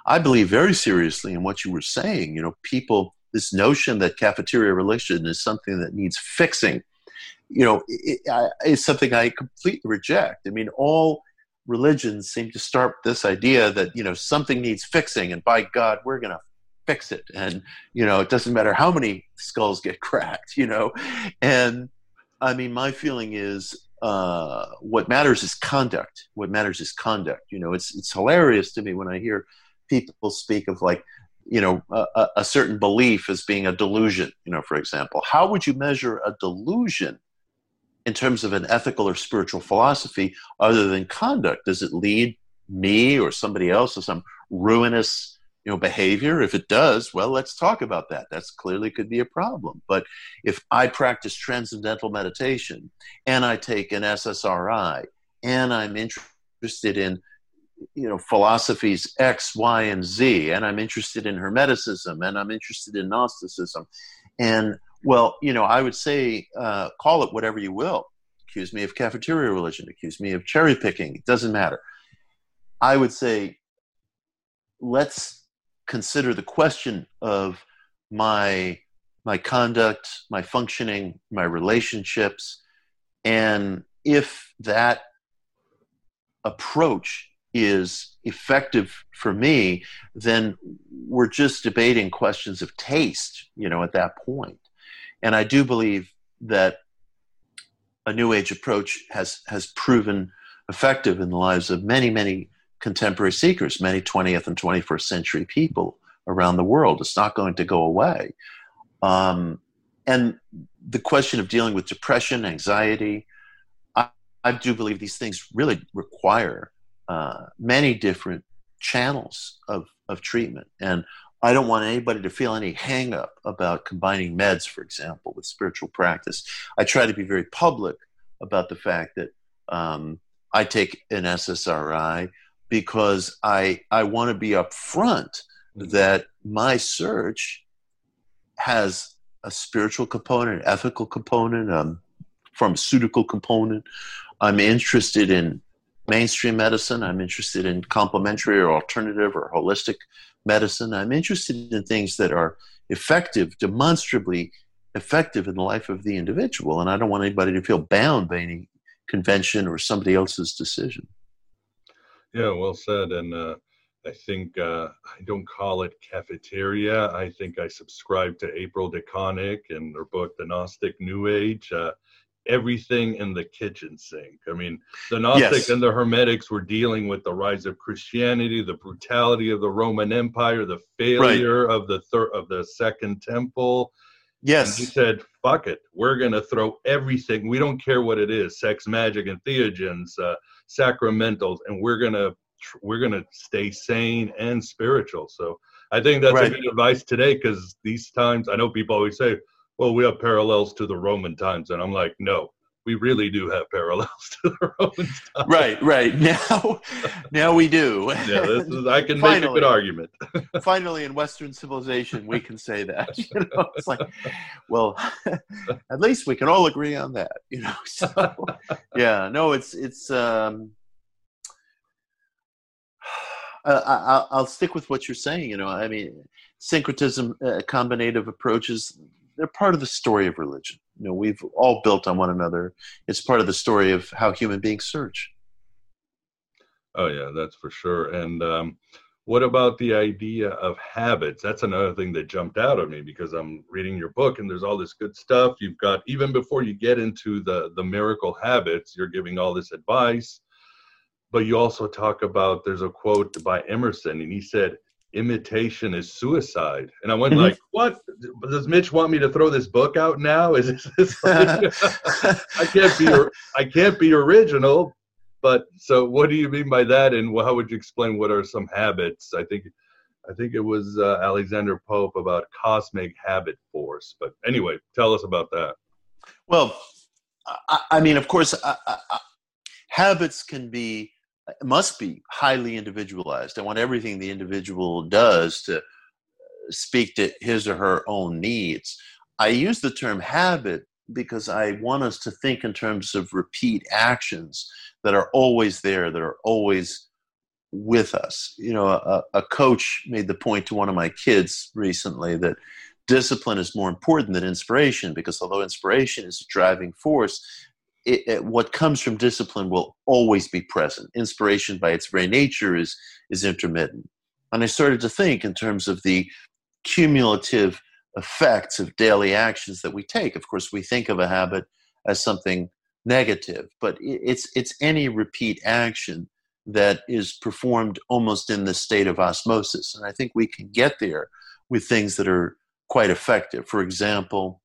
i believe very seriously in what you were saying. You know people this notion that cafeteria religion is something that needs fixing, you know, it, is something I completely reject. I mean, all religions seem to start this idea that you know something needs fixing, and by God, we're going to fix it. And you know, it doesn't matter how many skulls get cracked, you know. And I mean, my feeling is uh, what matters is conduct. What matters is conduct. You know, it's it's hilarious to me when I hear people speak of like you know a, a, certain belief as being a delusion you know for example how would you measure a delusion in terms of an ethical or spiritual philosophy other than conduct does it lead me or somebody else to some ruinous you know behavior if it does well let's talk about that that's clearly could be a problem but if i practice transcendental meditation and i take an ssri and i'm interested in you know philosophies X, Y, and Z, and I'm interested in Hermeticism, and I'm interested in Gnosticism, and well, you know, I would say uh, call it whatever you will. Accuse me of cafeteria religion, accuse me of cherry picking. It doesn't matter. I would say let's consider the question of my my conduct, my functioning, my relationships, and if that approach is effective for me, then we're just debating questions of taste, you know, at that point. And I do believe that a new age approach has has proven effective in the lives of many, many contemporary seekers, many 20th and 21st century people around the world. It's not going to go away. Um, and the question of dealing with depression, anxiety, I, I do believe these things really require uh, many different channels of, of treatment. And I don't want anybody to feel any hang up about combining meds, for example, with spiritual practice. I try to be very public about the fact that um, I take an SSRI because I, I want to be upfront mm-hmm. that my search has a spiritual component, ethical component, a pharmaceutical component. I'm interested in mainstream medicine. I'm interested in complementary or alternative or holistic medicine. I'm interested in things that are effective, demonstrably effective in the life of the individual. And I don't want anybody to feel bound by any convention or somebody else's decision. Yeah, well said. And uh, I think uh, I don't call it cafeteria. I think I subscribe to April DeConick and her book, The Gnostic New Age. Uh, everything in the kitchen sink. I mean, the Gnostics yes. and the Hermetics were dealing with the rise of Christianity, the brutality of the Roman Empire, the failure right. of the third of the Second Temple. Yes, and he said, "Fuck it, we're gonna throw everything. We don't care what it is, sex, magic, entheogens, uh, sacramentals, and we're gonna we're gonna stay sane and spiritual." So. I think that's right. a good advice today because these times, I know people always say, well, we have parallels to the Roman times. And I'm like, no, we really do have parallels to the Roman times. Right, right. Now, now we do. yeah, this is, I can finally, make a good argument. finally, in Western civilization, we can say that. You know, it's like, well, at least we can all agree on that. You know, so yeah, no, it's it's. um I, will stick with what you're saying. You know, I mean, syncretism, uh, combinative approaches they're part of the story of religion. You know, we've all built on one another. It's part of the story of how human beings search. Oh yeah, that's for sure. And um, what about the idea of habits? That's another thing that jumped out at me because I'm reading your book and there's all this good stuff. You've got even before you get into the the miracle habits, you're giving all this advice. but you also talk about there's a quote by Emerson, and he said, imitation is suicide. And I went mm-hmm. like, what? Does Mitch want me to throw this book out now? Is this, this I can't be I can't be original. But so what do you mean by that? And how would you explain what are some habits? I think I think it was uh, Alexander Pope about cosmic habit force. But anyway, tell us about that. Well, I, I mean, of course, I, I, habits can be must be highly individualized. I want everything the individual does to uh, speak to his or her own needs. I use the term habit because I want us to think in terms of repeat actions that are always there, that are always with us. You know, a, a coach made the point to one of my kids recently that discipline is more important than inspiration because although inspiration is a driving force, it, it, what comes from discipline will always be present. Inspiration, by its very nature, is is intermittent. And I started to think in terms of the cumulative effects of daily actions that we take. Of course, we think of a habit as something negative, but it's it's any repeat action that is performed almost in the state of osmosis. And I think we can get there with things that are quite effective. For example,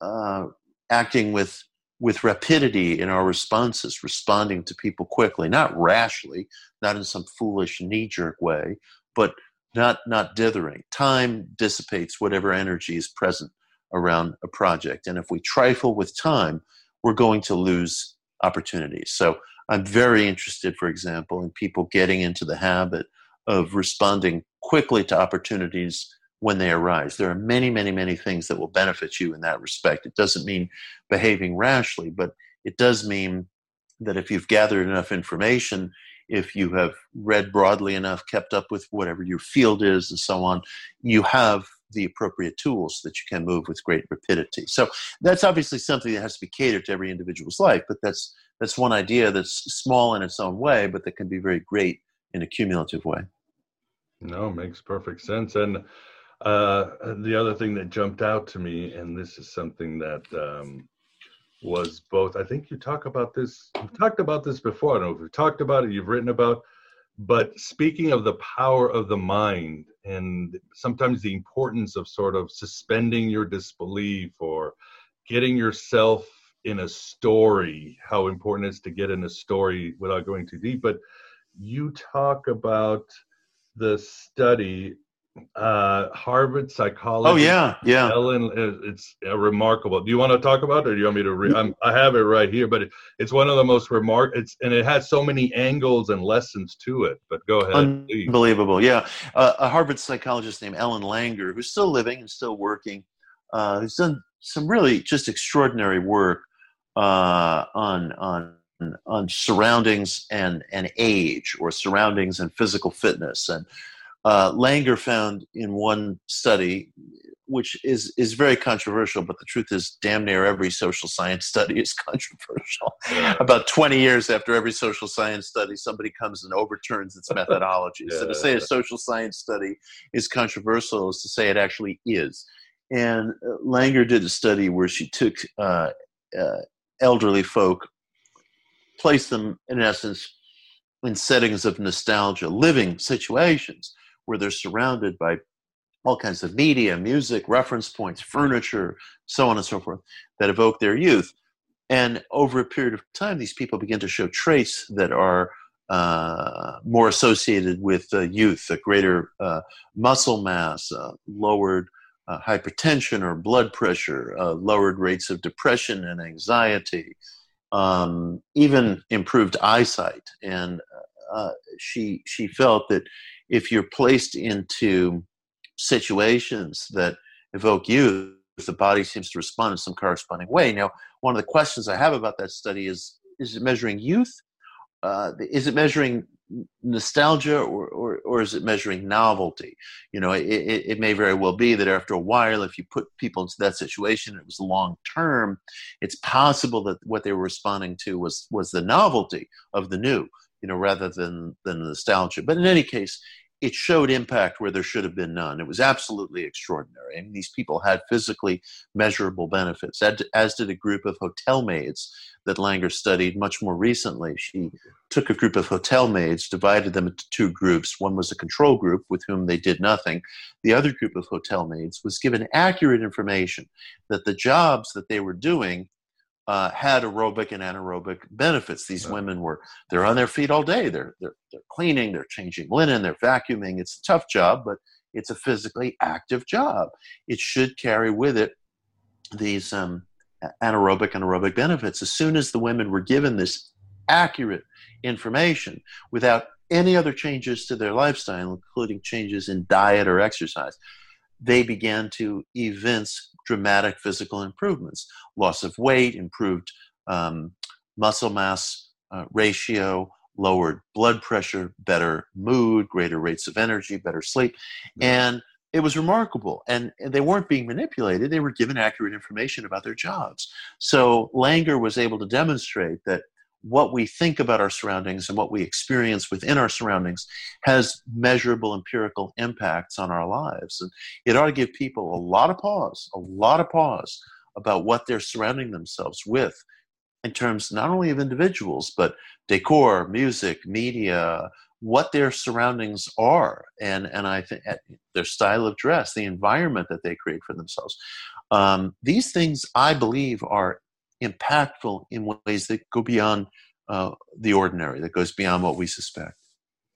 uh, acting with with rapidity in our responses, responding to people quickly, not rashly, not in some foolish knee jerk way, but not not dithering. Time dissipates whatever energy is present around a project, and if we trifle with time, we're going to lose opportunities. So I'm very interested, for example, in people getting into the habit of responding quickly to opportunities when they arise. There are many, many, many things that will benefit you in that respect. It doesn't mean behaving rashly, but it does mean that if you've gathered enough information, if you have read broadly enough, kept up with whatever your field is, and so on, you have the appropriate tools that you can move with great rapidity. So that's obviously something that has to be catered to every individual's life, but that's that's one idea that's small in its own way, but that can be very great in a cumulative way. No, makes perfect sense. And uh, the other thing that jumped out to me, and this is something that um, was both, I think you talk about this, you've talked about this before. I don't know if you've talked about it, you've written about, but speaking of the power of the mind and sometimes the importance of sort of suspending your disbelief or getting yourself in a story, how important it is to get in a story without going too deep. But you talk about the study uh, Harvard psychologist. Oh yeah, yeah. Ellen, it's remarkable. Do you want to talk about it, or do you want me to read? i have it right here, but it, it's one of the most remark. It's and it has so many angles and lessons to it. But go ahead. Unbelievable, please. yeah. Uh, a Harvard psychologist named Ellen Langer, who's still living and still working, uh, who's done some really just extraordinary work uh, on on on surroundings and and age, or surroundings and physical fitness and uh, Langer found in one study, which is is very controversial, but the truth is, damn near every social science study is controversial. About 20 years after every social science study, somebody comes and overturns its methodology. yeah. So to say a social science study is controversial is to say it actually is. And uh, Langer did a study where she took uh, uh, elderly folk, placed them in essence in settings of nostalgia, living situations where they're surrounded by all kinds of media, music, reference points, furniture, so on and so forth, that evoke their youth. And over a period of time, these people begin to show traits that are uh, more associated with uh, youth, a greater uh, muscle mass, uh, lowered uh, hypertension or blood pressure, uh, lowered rates of depression and anxiety, um, even improved eyesight. And she she felt that if you're placed into situations that evoke youth, the body seems to respond in some corresponding way. Now, one of the questions I have about that study is: Is it measuring youth? Uh, is it measuring nostalgia, or, or, or is it measuring novelty? You know, it, it, it, may very well be that after a while, if you put people into that situation, it was long term. It's possible that what they were responding to was was the novelty of the new you know, rather than than nostalgia. But in any case, it showed impact where there should have been none. It was absolutely extraordinary. I mean, these people had physically measurable benefits, as did a group of hotel maids that Langer studied much more recently. She took a group of hotel maids, divided them into two groups. One was a control group with whom they did nothing. The other group of hotel maids was given accurate information that the jobs that they were doing uh, had aerobic and anaerobic benefits. These women were they're on their feet all day. They're, they're they're cleaning, they're changing linen, they're vacuuming. It's a tough job, but it's a physically active job. It should carry with it these um, anaerobic and aerobic benefits. As soon as the women were given this accurate information without any other changes to their lifestyle, including changes in diet or exercise, they began to evince dramatic physical improvements loss of weight, improved um, muscle mass uh, ratio, lowered blood pressure, better mood, greater rates of energy, better sleep. And it was remarkable. And, and they weren't being manipulated, they were given accurate information about their jobs. So Langer was able to demonstrate that what we think about our surroundings and what we experience within our surroundings has measurable empirical impacts on our lives. And it ought to give people a lot of pause, a lot of pause about what they're surrounding themselves with in terms not only of individuals, but decor, music, media, what their surroundings are, and, and I think their style of dress, the environment that they create for themselves. Um, these things, I believe, are impactful in ways that go beyond uh, the ordinary, that goes beyond what we suspect.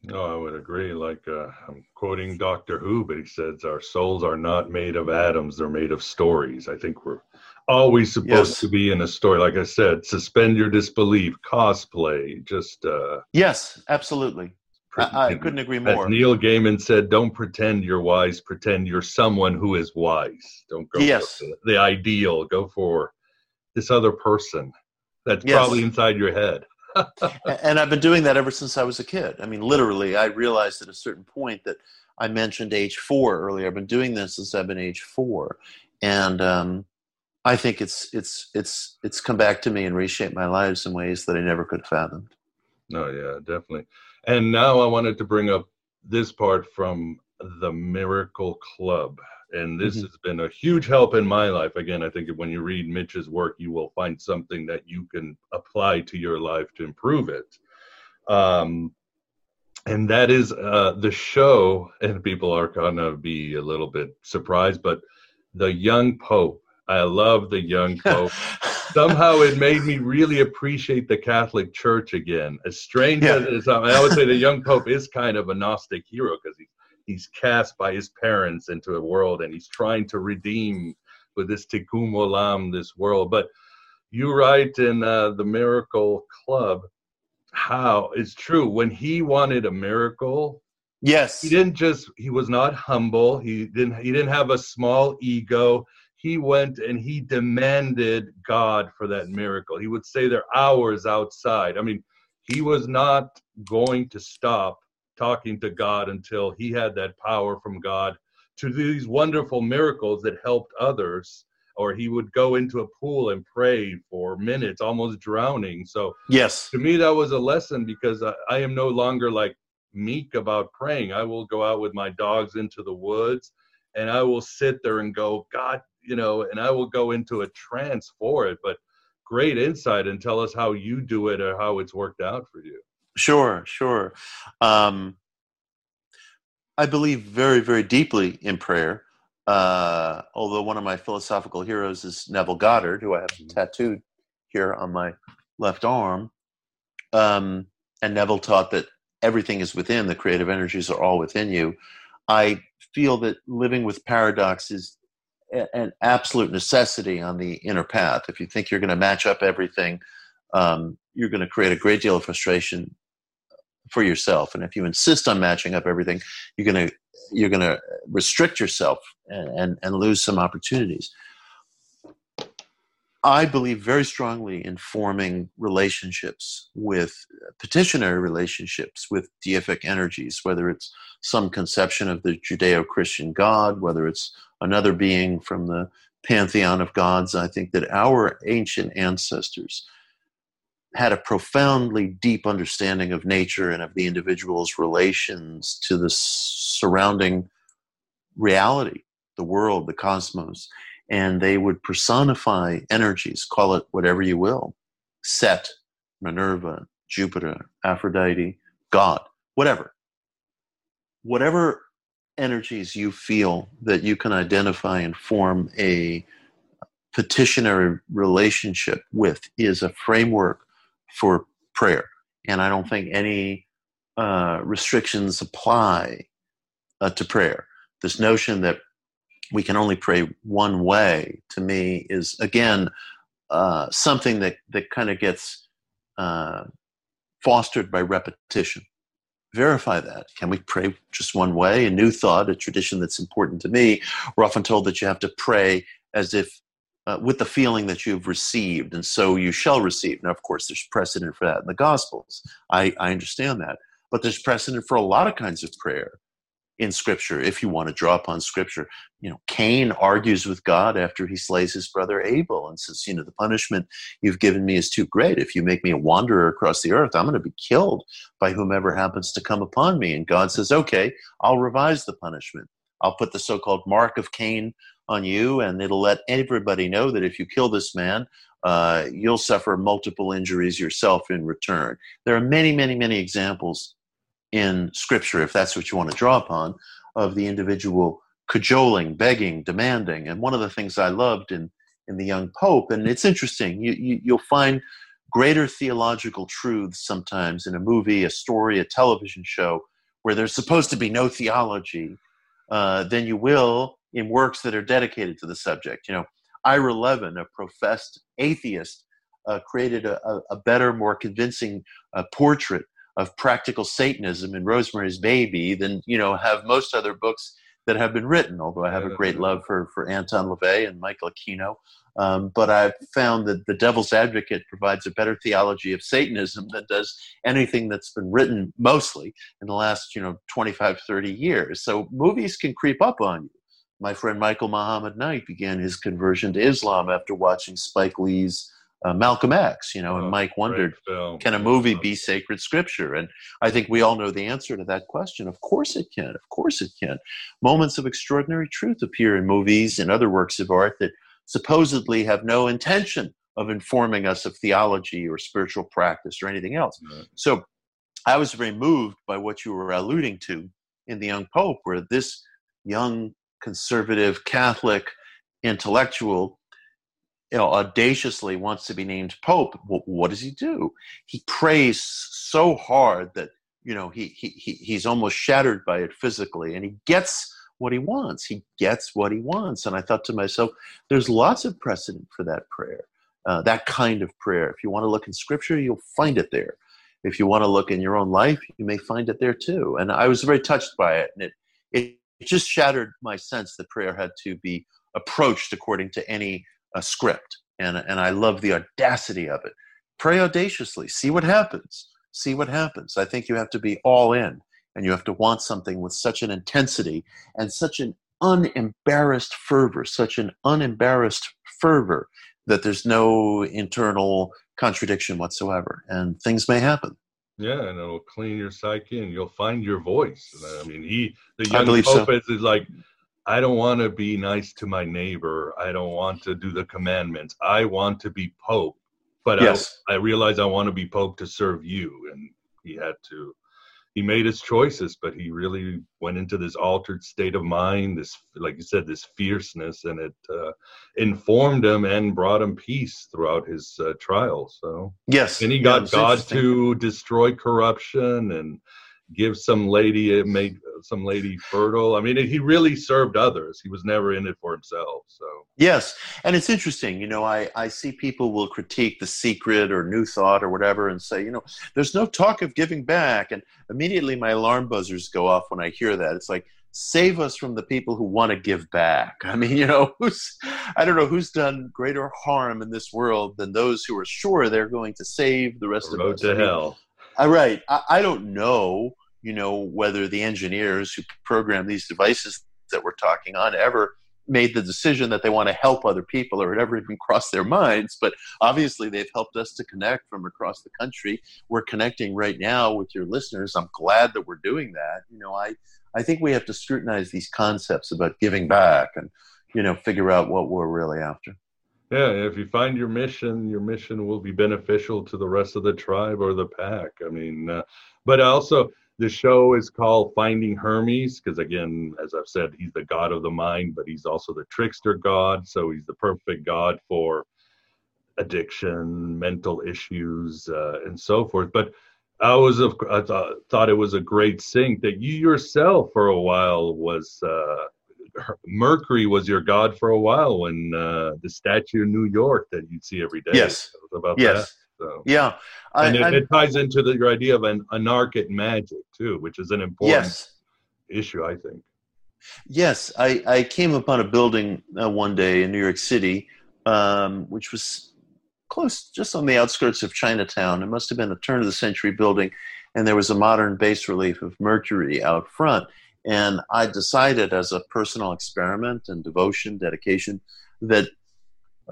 No, I would agree. Like uh, I'm quoting Doctor Who, but he says our souls are not made of atoms; they're made of stories. I think we're always supposed yes. to be in a story. Like I said, suspend your disbelief, cosplay, just. Uh, yes, absolutely. I, I, couldn't agree more. As Neil Gaiman said, "Don't pretend you're wise. Pretend you're someone who is wise. Don't go yes. for the, the ideal. Go for this other person that's yes. probably inside your head. and I've been doing that ever since I was a kid. I mean, literally, I realized at a certain point that I mentioned age four earlier. I've been doing this since I've been age four, and um, I think it's it's it's it's come back to me and reshaped my lives in ways that I never could have fathomed. No, oh, yeah, definitely. And now I wanted to bring up this part from the Miracle Club and this mm-hmm. has been a huge help in my life. Again i think when you read mitch's work you will find something that you can apply to your life to improve it. Um, and that is uh, the show and people are gonna be a little bit surprised but the young pope. I love the young pope. Somehow it made me really appreciate the catholic church again. As strange yeah. as it is i would say the young pope is kind of a gnostic hero because he's he's cast by his parents into a world and he's trying to redeem with this tikkun olam this world. But you write in uh, the miracle club how it's true. When he wanted a miracle yes. he didn't just he was not humble. He didn't he didn't have a small ego. He went and he demanded god for that miracle. He would say there hours outside. I mean he was not going to stop talking to God until he had that power from God to these wonderful miracles that helped others. Or he would go into a pool and pray for minutes, almost drowning. So, yes, to me, that was a lesson because I, I am no longer like meek about praying. I will go out with my dogs into the woods and I will sit there and go, God, you know, and I will go into a trance for it. But great insight and tell us how you do it or how it's worked out for you. Sure, sure. Um, I believe very, very deeply in prayer. Uh, although one of my philosophical heroes is Neville Goddard, who I have mm-hmm. tattooed here on my left arm. Um, and Neville taught that everything is within, the creative energies are all within you. I feel that living with paradox is an absolute necessity on the inner path. If you think you're going to match up everything, um, you're going to create a great deal of frustration for yourself. And if you insist on matching up everything, you're gonna you're gonna restrict yourself and, and, and lose some opportunities. I believe very strongly in forming relationships with petitionary relationships with deific energies, whether it's some conception of the Judeo Christian God, whether it's another being from the pantheon of gods. I think that our ancient ancestors had a profoundly deep understanding of nature and of the individual's relations to the surrounding reality, the world, the cosmos. And they would personify energies, call it whatever you will Set, Minerva, Jupiter, Aphrodite, God, whatever. Whatever energies you feel that you can identify and form a petitionary relationship with is a framework for prayer. And I don't think any uh, restrictions apply uh, to prayer. This notion that we can only pray one way, to me, is again uh, something that, that kind of gets uh, fostered by repetition. Verify that. Can we pray just one way? A new thought, a tradition that's important to me. We're often told that you have to pray as if uh, with the feeling that you've received, and so you shall receive. Now, of course, there's precedent for that in the Gospels. I, I understand that. But there's precedent for a lot of kinds of prayer in Scripture if you want to draw upon Scripture. You know, Cain argues with God after he slays his brother Abel and says, You know, the punishment you've given me is too great. If you make me a wanderer across the earth, I'm going to be killed by whomever happens to come upon me. And God says, Okay, I'll revise the punishment. I'll put the so called mark of Cain on you, and it'll let everybody know that if you kill this man, uh, you'll suffer multiple injuries yourself in return. There are many, many, many examples in Scripture, if that's what you want to draw upon, of the individual cajoling, begging, demanding. And one of the things I loved in, in the young pope, and it's interesting, you, you, you'll find greater theological truths sometimes in a movie, a story, a television show, where there's supposed to be no theology, uh, than you will in works that are dedicated to the subject. You know, Ira Levin, a professed atheist, uh, created a, a, better, more convincing uh, portrait of practical Satanism in Rosemary's Baby than you know have most other books that have been written. Although I have a great love for for Anton LaVey and Michael Aquino, um, but I've found that The Devil's Advocate provides a better theology of Satanism than does anything that's been written mostly in the last you know 25, 30 years. So movies can creep up on you my friend Michael Muhammad Knight began his conversion to Islam after watching Spike Lee's uh, Malcolm X, you know, oh, and Mike wondered, can a movie be sacred scripture? And I think we all know the answer to that question. Of course it can. Of course it can. Moments of extraordinary truth appear in movies and other works of art that supposedly have no intention of informing us of theology or spiritual practice or anything else. Right. So I was very moved by what you were alluding to in the Young Pope, where this young conservative Catholic intellectual you know, audaciously wants to be named pope, what does he do? He prays so hard that you know he, he he's almost shattered by it physically, and he gets what he wants. He gets what he wants, and I thought to myself, there's lots of precedent for that prayer, uh, that kind of prayer. If you want to look in Scripture, you'll find it there. If you want to look in your own life, you may find it there too. And I was very touched by it, and it it it just shattered my sense that prayer had to be approached according to any uh, script. And, and I love the audacity of it. Pray audaciously, see what happens. See what happens. I think you have to be all in and you have to want something with such an intensity and such an unembarrassed fervor, such an unembarrassed fervor that there's no internal contradiction whatsoever. And things may happen. Yeah, and it'll clean your psyche, and you'll find your voice. I mean, he the young pope so. is, is like, I don't want to be nice to my neighbor. I don't want to do the commandments. I want to be pope, but yes. I, I realize I want to be pope to serve you, and he had to he made his choices, but he really went into this altered state of mind, this, like you said, this fierceness, and it uh, informed him and brought him peace throughout his uh, trial. So yes, and he got God to destroy corruption and give some lady make some lady fertile. I mean, he really served others. He was never in it for himself. So yes, and it's interesting. You know, I I see people will critique the Secret or New Thought or whatever and say, you know, there's no talk of giving back, and immediately my alarm buzzers go off when I hear that. It's like save us from the people who want to give back. I mean, you know, who's I don't know who's done greater harm in this world than those who are sure they're going to save the rest Road of us. to hell. All right. I, I don't know you know, whether the engineers who program these devices that we're talking on ever made the decision that they want to help other people or it ever even crossed their minds. But obviously, they've helped us to connect from across the country. We're connecting right now with your listeners. I'm glad that we're doing that. You know, I, I think we have to scrutinize these concepts about giving back and, you know, figure out what we're really after. Yeah, if you find your mission, your mission will be beneficial to the rest of the tribe or the pack. I mean, uh, but also, the show is called Finding Hermes because, again, as I've said, he's the god of the mind, but he's also the trickster god. So he's the perfect god for addiction, mental issues, uh, and so forth. But I was, I thought, thought it was a great sync that you yourself, for a while, was uh, Mercury was your god for a while when uh, the statue in New York that you'd see every day. Yes. About yes. That. So yeah, I, and it, it, ties into the, your idea of an anarchic magic too, which is an important yes. issue, I think. Yes, I, I came upon a building uh, one day in New York City, um, which was close, just on the outskirts of Chinatown. It must have been a turn of the century building, and there was a modern bas relief of Mercury out front. And I decided, as a personal experiment and devotion, dedication, that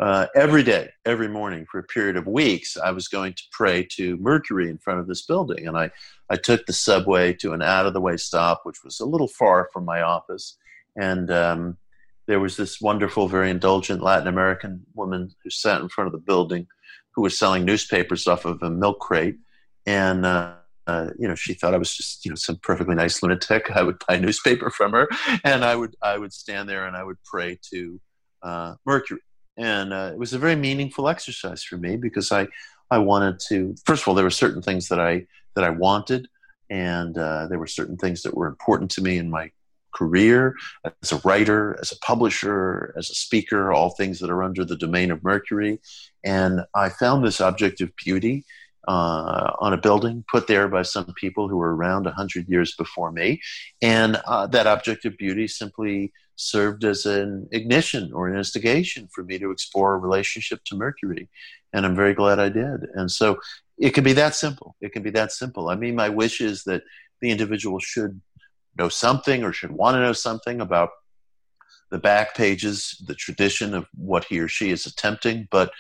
uh, every day, every morning for a period of weeks, I was going to pray to Mercury in front of this building. And I, I took the subway to an out of the way stop, which was a little far from my office. And um, there was this wonderful, very indulgent Latin American woman who sat in front of the building who was selling newspapers off of a milk crate. And, uh, uh, you know, she thought I was just, you know, some perfectly nice lunatic. I would buy a newspaper from her, and I would, I would stand there and I would pray to uh, Mercury and uh, it was a very meaningful exercise for me because I I wanted to first of all there were certain things that I that I wanted and uh, there were certain things that were important to me in my career as a writer as a publisher as a speaker all things that are under the domain of Mercury and I found this object of beauty uh, on a building put there by some people who were around 100 years before me. And uh, that object of beauty simply served as an ignition or an instigation for me to explore a relationship to Mercury. And I'm very glad I did. And so it can be that simple. It can be that simple. I mean, my wish is that the individual should know something or should want to know something about the back pages, the tradition of what he or she is attempting. But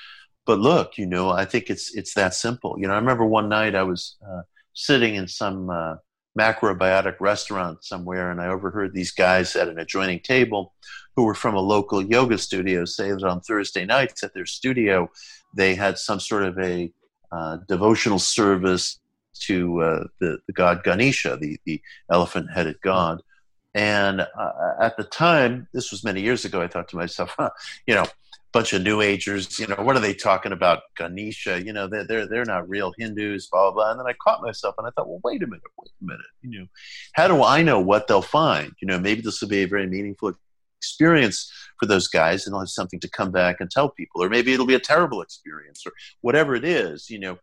but look, you know, I think it's it's that simple. You know, I remember one night I was uh, sitting in some uh, macrobiotic restaurant somewhere, and I overheard these guys at an adjoining table who were from a local yoga studio say that on Thursday nights at their studio they had some sort of a uh, devotional service to uh, the, the god Ganesha, the, the elephant headed god. And uh, at the time, this was many years ago, I thought to myself, huh, you know, bunch of new agers you know what are they talking about? Ganesha you know they're, they're they're not real hindus blah blah blah. And then i caught myself and i thought well wait a minute wait a minute you know how do i know what they'll find? You know maybe this will be a very meaningful experience for those guys and they'll have something to come back and tell people. Or maybe it'll be a terrible experience or whatever it is you know.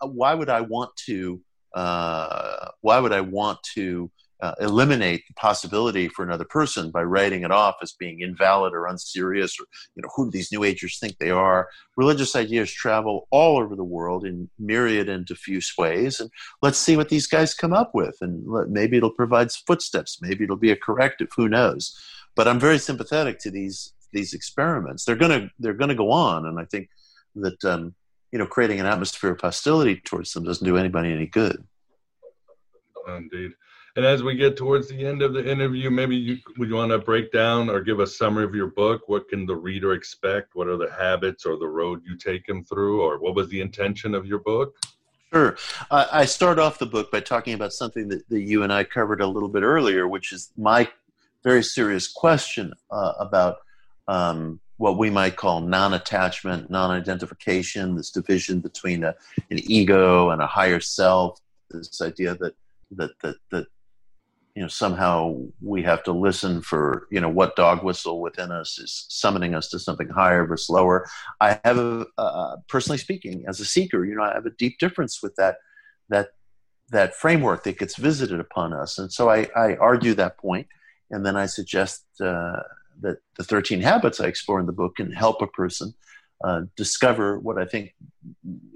Why would i want to uh, why would i want to uh, eliminate the possibility for another person by writing it off as being invalid or unserious or you know who do these new agers think they are? Religious ideas travel all over the world in myriad and diffuse ways and let's see what these guys come up with and let, maybe it'll provide footsteps maybe it'll be a corrective who knows? But i'm very sympathetic to these these experiments. They're to they're to go on and i think that um, you know creating an atmosphere of hostility towards them doesn't do anybody any good. Indeed and as we get towards the end of the interview, maybe you would you want to break down or give a summary of your book? What can the reader expect? What are the habits or the road you take him through, or what was the intention of your book? Sure. I start off the book by talking about something that, that you and I covered a little bit earlier, which is my very serious question uh, about um, what we might call non-attachment, non-identification, this division between a, an ego and a higher self, this idea that that that that you know somehow we have to listen for you know what dog whistle within us is summoning us to something higher versus lower. I have a, uh, personally speaking as a seeker you know i have a deep difference with that that that framework that gets visited upon us. And so i, I argue that point and then i suggest uh, that the 13 habits i explore in the book can help a person uh, discover what I think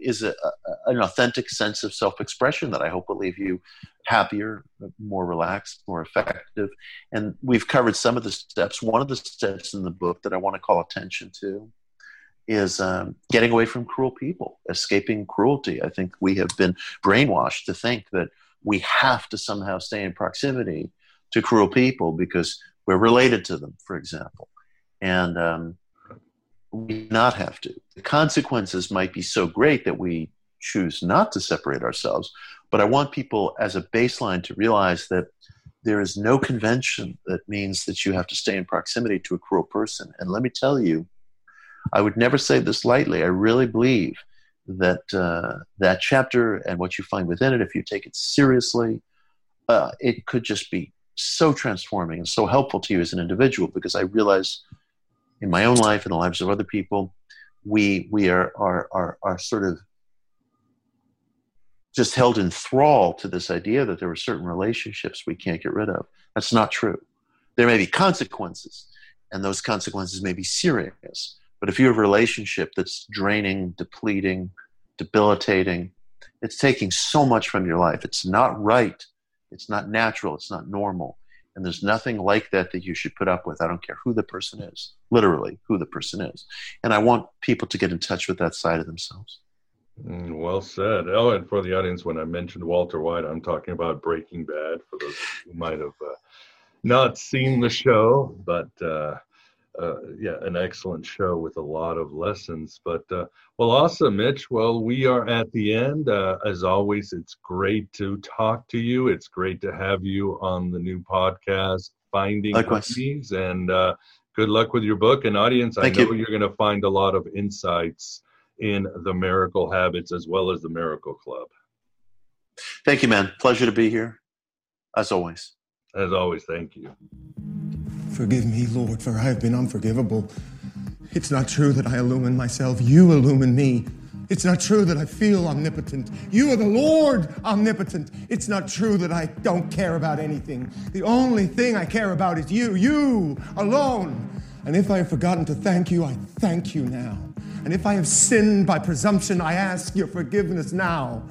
is a, a, an authentic sense of self-expression that I hope will leave you happier, more relaxed, more effective. And we've covered some of the steps. One of the steps in the book that I want to call attention to is um, getting away from cruel people, escaping cruelty. I think we have been brainwashed to think that we have to somehow stay in proximity to cruel people because we're related to them, for example. And um, we not have to. The consequences might be so great that we choose not to separate ourselves. But I want people as a baseline to realize that there is no convention that means that you have to stay in proximity to a cruel person. And let me tell you, I would never say this lightly. I really believe that uh, that chapter and what you find within it, if you take it seriously, uh, it could just be so transforming and so helpful to you as an individual because I realize in my own life and the lives of other people, we we are are are, are sort of just held in thrall to this idea that there are certain relationships we can't get rid of. That's not true. There may be consequences, and those consequences may be serious. But if you have a relationship that's draining, depleting, debilitating, it's taking so much from your life. It's not right. It's not natural. It's not normal. And there's nothing like that that you should put up with. I don't care who the person is, literally, who the person is. And I want people to get in touch with that side of themselves. Mm, well said. Oh, and for the audience, when I mentioned Walter White, I'm talking about Breaking Bad for those who might have uh, not seen the show, but uh, uh, yeah, an excellent show with a lot of lessons. But uh, well, awesome, Mitch. Well, we are at the end. Uh, as always, it's great to talk to you. It's great to have you on the new podcast, Finding Hermes, and uh, good luck with your book. And audience, Thank I know you. you're going to find a lot of insights in the Miracle Habits as well as the Miracle Club. Thank you, man. Pleasure to be here, as always. As always, thank you. Forgive me, Lord, for I have been unforgivable. It's not true that I illumine myself. You illumine me. It's not true that I feel omnipotent. You are the Lord omnipotent. It's not true that I don't care about anything. The only thing I care about is you, you alone. And if I have forgotten to thank you, I thank you now. And if I have sinned by presumption, I ask your forgiveness now.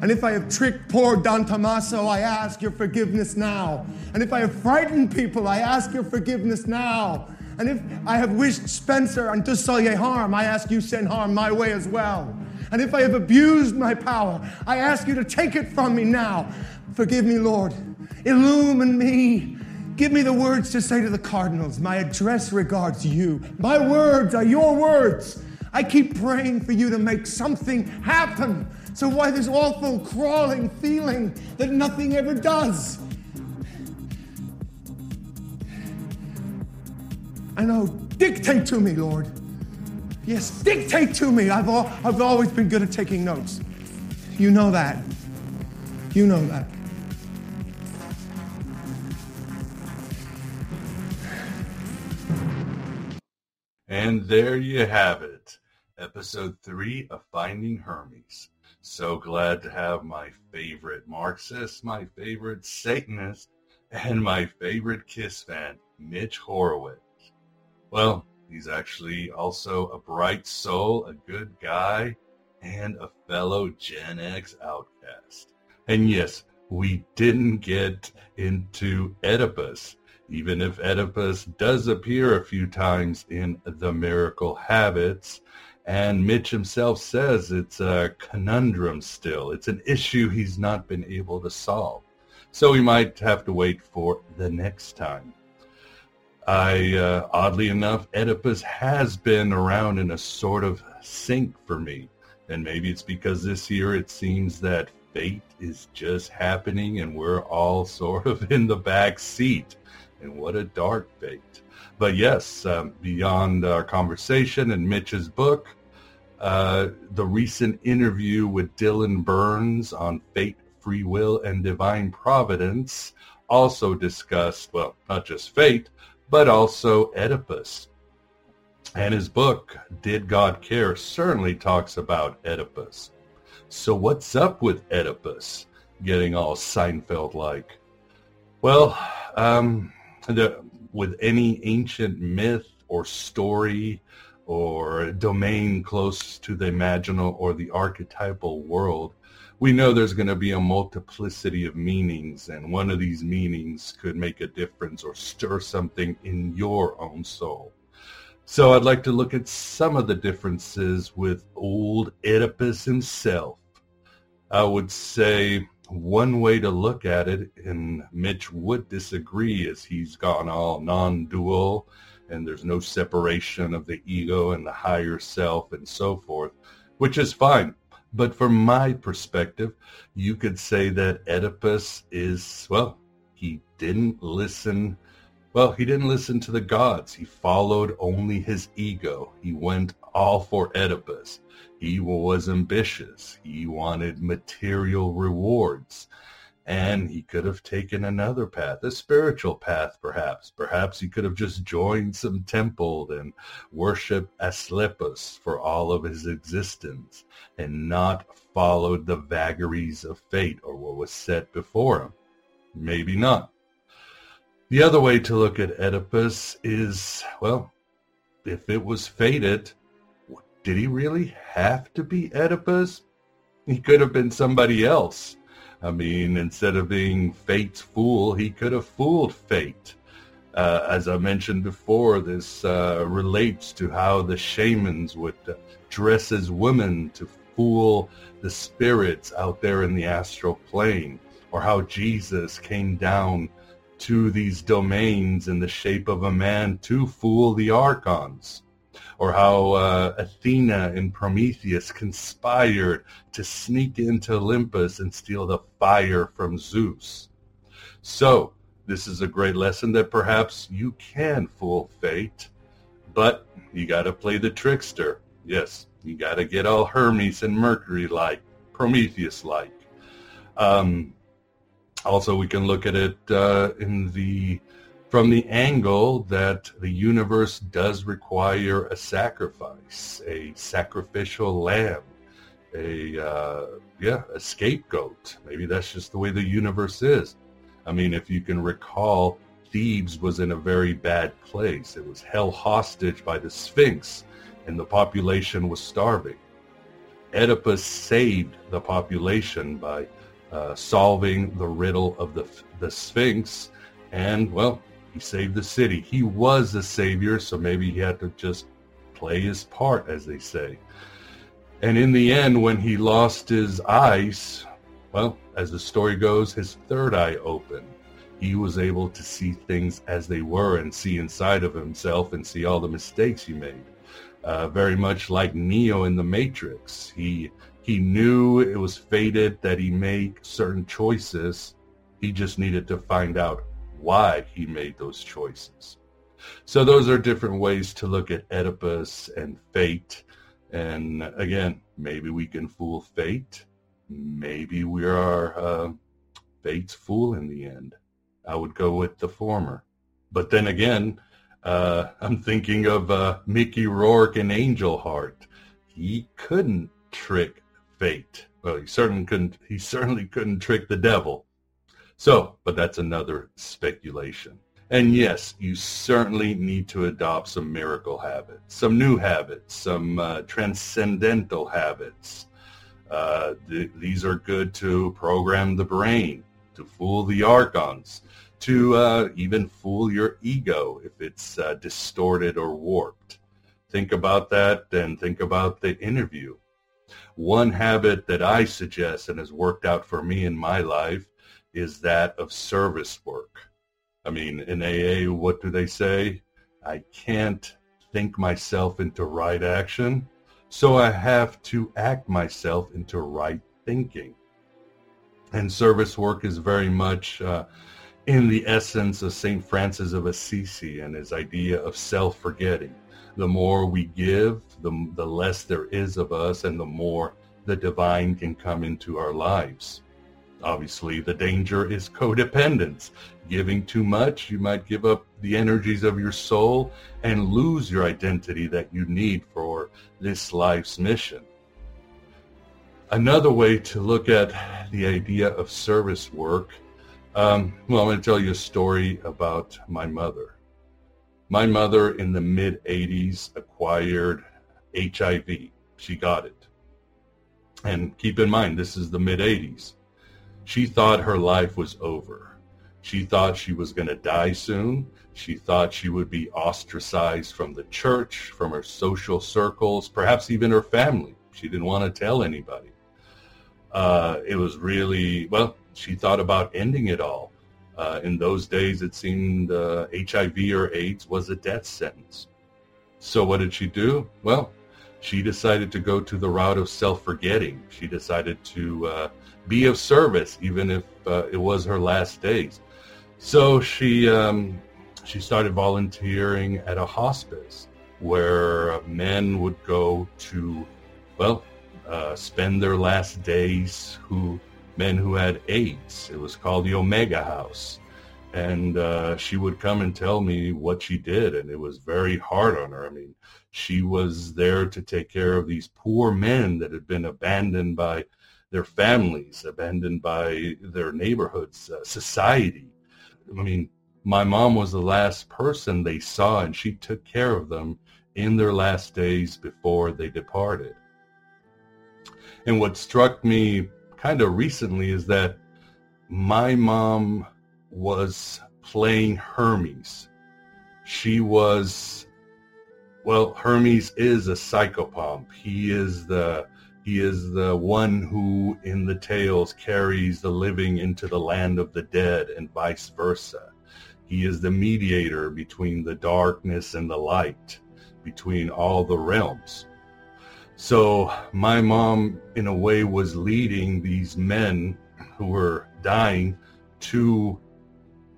And if I have tricked poor Don Tommaso, I ask your forgiveness now. And if I have frightened people, I ask your forgiveness now. And if I have wished Spencer and Dussolier harm, I ask you send harm my way as well. And if I have abused my power, I ask you to take it from me now. Forgive me, Lord. Illumine me. Give me the words to say to the cardinals. My address regards you. My words are your words. I keep praying for you to make something happen. So why this awful crawling feeling that nothing ever does? I know, dictate to me, Lord. Yes, dictate to me. I've, all, I've always been good at taking notes. You know that. You know that. And there you have it, episode three of Finding Hermes. So glad to have my favorite Marxist, my favorite Satanist, and my favorite Kiss fan, Mitch Horowitz. Well, he's actually also a bright soul, a good guy, and a fellow Gen X outcast. And yes, we didn't get into Oedipus, even if Oedipus does appear a few times in The Miracle Habits and Mitch himself says it's a conundrum still. It's an issue he's not been able to solve. So we might have to wait for the next time. I, uh, oddly enough, Oedipus has been around in a sort of sync for me. And maybe it's because this year it seems that fate is just happening and we're all sort of in the back seat. And what a dark fate. But yes, um, beyond our conversation and Mitch's book, uh, the recent interview with Dylan Burns on fate, free will, and divine providence also discussed, well, not just fate, but also Oedipus. And his book, Did God Care, certainly talks about Oedipus. So what's up with Oedipus getting all Seinfeld-like? Well, um, the, with any ancient myth or story or a domain close to the imaginal or the archetypal world, we know there's going to be a multiplicity of meanings, and one of these meanings could make a difference or stir something in your own soul. So I'd like to look at some of the differences with old Oedipus himself. I would say one way to look at it, and Mitch would disagree, as he's gone all non-dual and there's no separation of the ego and the higher self and so forth, which is fine. But from my perspective, you could say that Oedipus is, well, he didn't listen. Well, he didn't listen to the gods. He followed only his ego. He went all for Oedipus. He was ambitious. He wanted material rewards. And he could have taken another path, a spiritual path, perhaps. Perhaps he could have just joined some temple and worshiped Asclepius for all of his existence and not followed the vagaries of fate or what was set before him. Maybe not. The other way to look at Oedipus is, well, if it was fated, did he really have to be Oedipus? He could have been somebody else. I mean, instead of being fate's fool, he could have fooled fate. Uh, as I mentioned before, this uh, relates to how the shamans would dress as women to fool the spirits out there in the astral plane, or how Jesus came down to these domains in the shape of a man to fool the archons or how uh, Athena and Prometheus conspired to sneak into Olympus and steal the fire from Zeus. So, this is a great lesson that perhaps you can fool fate, but you got to play the trickster. Yes, you got to get all Hermes and Mercury like, Prometheus like. Um, also, we can look at it uh, in the from the angle that the universe does require a sacrifice, a sacrificial lamb, a uh, yeah, a scapegoat. Maybe that's just the way the universe is. I mean, if you can recall, Thebes was in a very bad place. It was held hostage by the Sphinx, and the population was starving. Oedipus saved the population by uh, solving the riddle of the the Sphinx, and well, he saved the city. He was the savior, so maybe he had to just play his part, as they say. And in the end, when he lost his eyes, well, as the story goes, his third eye opened. He was able to see things as they were and see inside of himself and see all the mistakes he made. Uh, very much like Neo in the Matrix. He he knew it was fated that he make certain choices. He just needed to find out why he made those choices. So those are different ways to look at Oedipus and fate. And again, maybe we can fool fate. Maybe we are uh, fate's fool in the end. I would go with the former. But then again, uh, I'm thinking of uh, Mickey Rourke and Angel Heart. He couldn't trick fate. Well, he certainly couldn't. He certainly couldn't trick the devil. So, but that's another speculation. And yes, you certainly need to adopt some miracle habits, some new habits, some uh, transcendental habits. Uh, th- these are good to program the brain, to fool the archons, to uh, even fool your ego if it's uh, distorted or warped. Think about that and think about the interview. One habit that I suggest and has worked out for me in my life is that of service work. I mean, in AA, what do they say? I can't think myself into right action, so I have to act myself into right thinking. And service work is very much uh, in the essence of St. Francis of Assisi and his idea of self-forgetting. The more we give, the, the less there is of us and the more the divine can come into our lives. Obviously, the danger is codependence. Giving too much, you might give up the energies of your soul and lose your identity that you need for this life's mission. Another way to look at the idea of service work, um, well, I'm going to tell you a story about my mother. My mother in the mid 80s acquired HIV. She got it. And keep in mind, this is the mid 80s. She thought her life was over. She thought she was going to die soon. She thought she would be ostracized from the church, from her social circles, perhaps even her family. She didn't want to tell anybody. Uh, it was really, well, she thought about ending it all. Uh, in those days, it seemed uh, HIV or AIDS was a death sentence. So what did she do? Well, she decided to go to the route of self-forgetting. She decided to uh, be of service, even if uh, it was her last days. So she um, she started volunteering at a hospice where men would go to, well, uh, spend their last days. Who men who had AIDS. It was called the Omega House, and uh, she would come and tell me what she did, and it was very hard on her. I mean, she was there to take care of these poor men that had been abandoned by their families, abandoned by their neighborhoods, uh, society. I mean, my mom was the last person they saw, and she took care of them in their last days before they departed. And what struck me kind of recently is that my mom was playing Hermes. She was well, Hermes is a psychopomp. He is the he is the one who in the tales carries the living into the land of the dead and vice versa. He is the mediator between the darkness and the light, between all the realms. So my mom, in a way, was leading these men who were dying to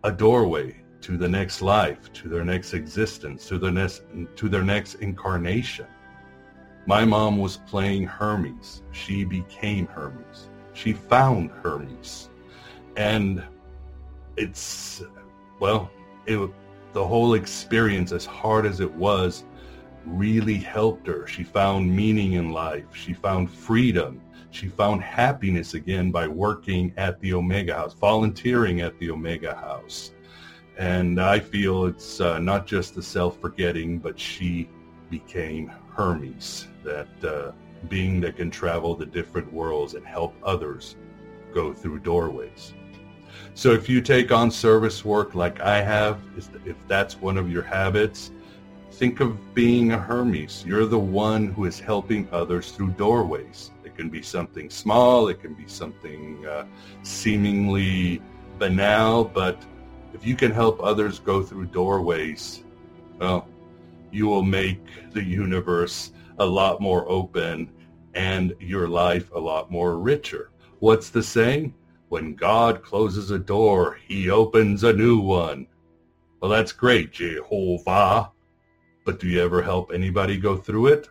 a doorway to the next life, to their next existence, to their next, to their next incarnation. My mom was playing Hermes. She became Hermes. She found Hermes. And it's, well, it, the whole experience, as hard as it was, really helped her. She found meaning in life. She found freedom. She found happiness again by working at the Omega House, volunteering at the Omega House. And I feel it's uh, not just the self-forgetting, but she became Hermes, that uh, being that can travel the different worlds and help others go through doorways. So if you take on service work like I have, if that's one of your habits, think of being a Hermes. You're the one who is helping others through doorways. It can be something small, it can be something uh, seemingly banal, but if you can help others go through doorways, well, you will make the universe a lot more open and your life a lot more richer. What's the saying? When God closes a door, he opens a new one. Well, that's great, Jehovah. But do you ever help anybody go through it?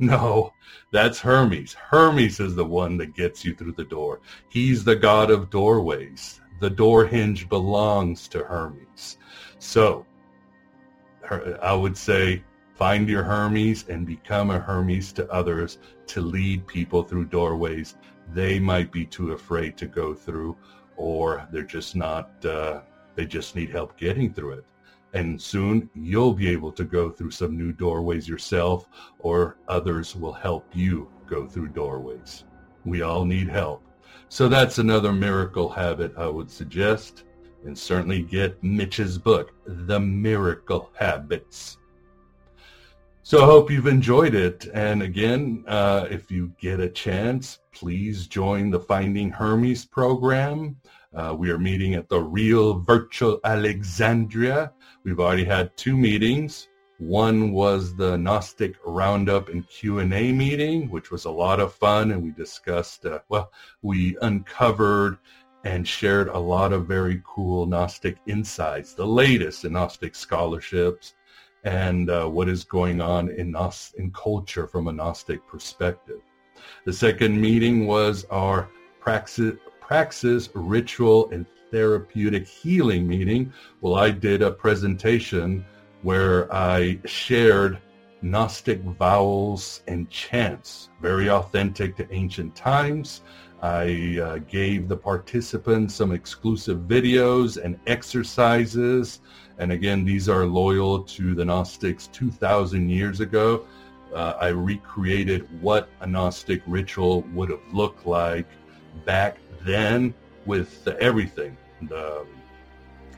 No, that's Hermes. Hermes is the one that gets you through the door. He's the god of doorways the door hinge belongs to Hermes. So I would say find your Hermes and become a Hermes to others to lead people through doorways they might be too afraid to go through or they're just not, uh, they just need help getting through it. And soon you'll be able to go through some new doorways yourself or others will help you go through doorways. We all need help. So that's another miracle habit I would suggest. And certainly get Mitch's book, The Miracle Habits. So I hope you've enjoyed it. And again, uh, if you get a chance, please join the Finding Hermes program. Uh, we are meeting at the Real Virtual Alexandria. We've already had two meetings. One was the Gnostic Roundup and Q&A meeting, which was a lot of fun, and we discussed, uh, well, we uncovered and shared a lot of very cool Gnostic insights, the latest in Gnostic scholarships, and uh, what is going on in, Gnost- in culture from a Gnostic perspective. The second meeting was our praxis, praxis ritual and therapeutic healing meeting. Well, I did a presentation where I shared Gnostic vowels and chants, very authentic to ancient times. I uh, gave the participants some exclusive videos and exercises And again, these are loyal to the Gnostics 2,000 years ago. Uh, I recreated what a Gnostic ritual would have looked like back then with everything the,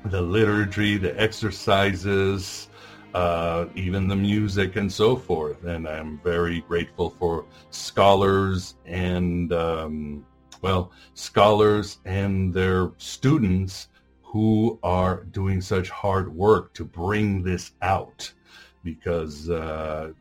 the liturgy, the exercises, uh, even the music and so forth. And I'm very grateful for scholars and, um, well, scholars and their students who are doing such hard work to bring this out because, uh,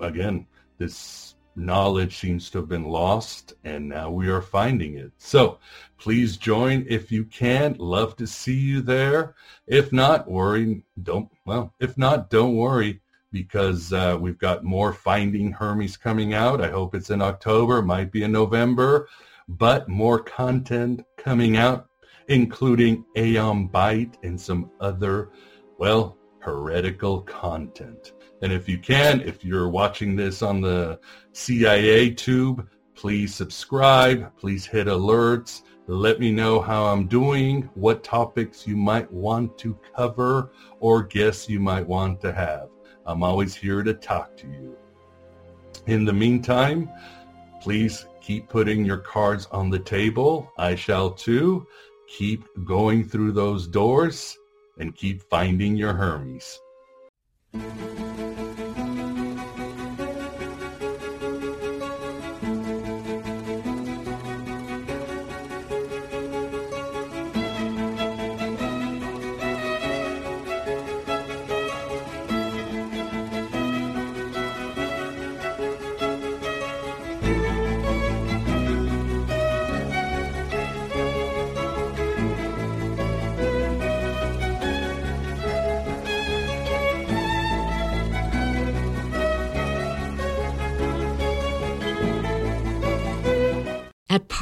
again, this knowledge seems to have been lost and now we are finding it. So please join if you can. Love to see you there. If not, worry, don't, well, if not, don't worry because uh, we've got more Finding Hermes coming out. I hope it's in October, might be in November, but more content coming out, including Aeon Byte and some other, well, heretical content. And if you can, if you're watching this on the CIA tube, please subscribe, please hit alerts, let me know how I'm doing, what topics you might want to cover, or guests you might want to have. I'm always here to talk to you. In the meantime, please keep putting your cards on the table. I shall too. Keep going through those doors and keep finding your Hermes. At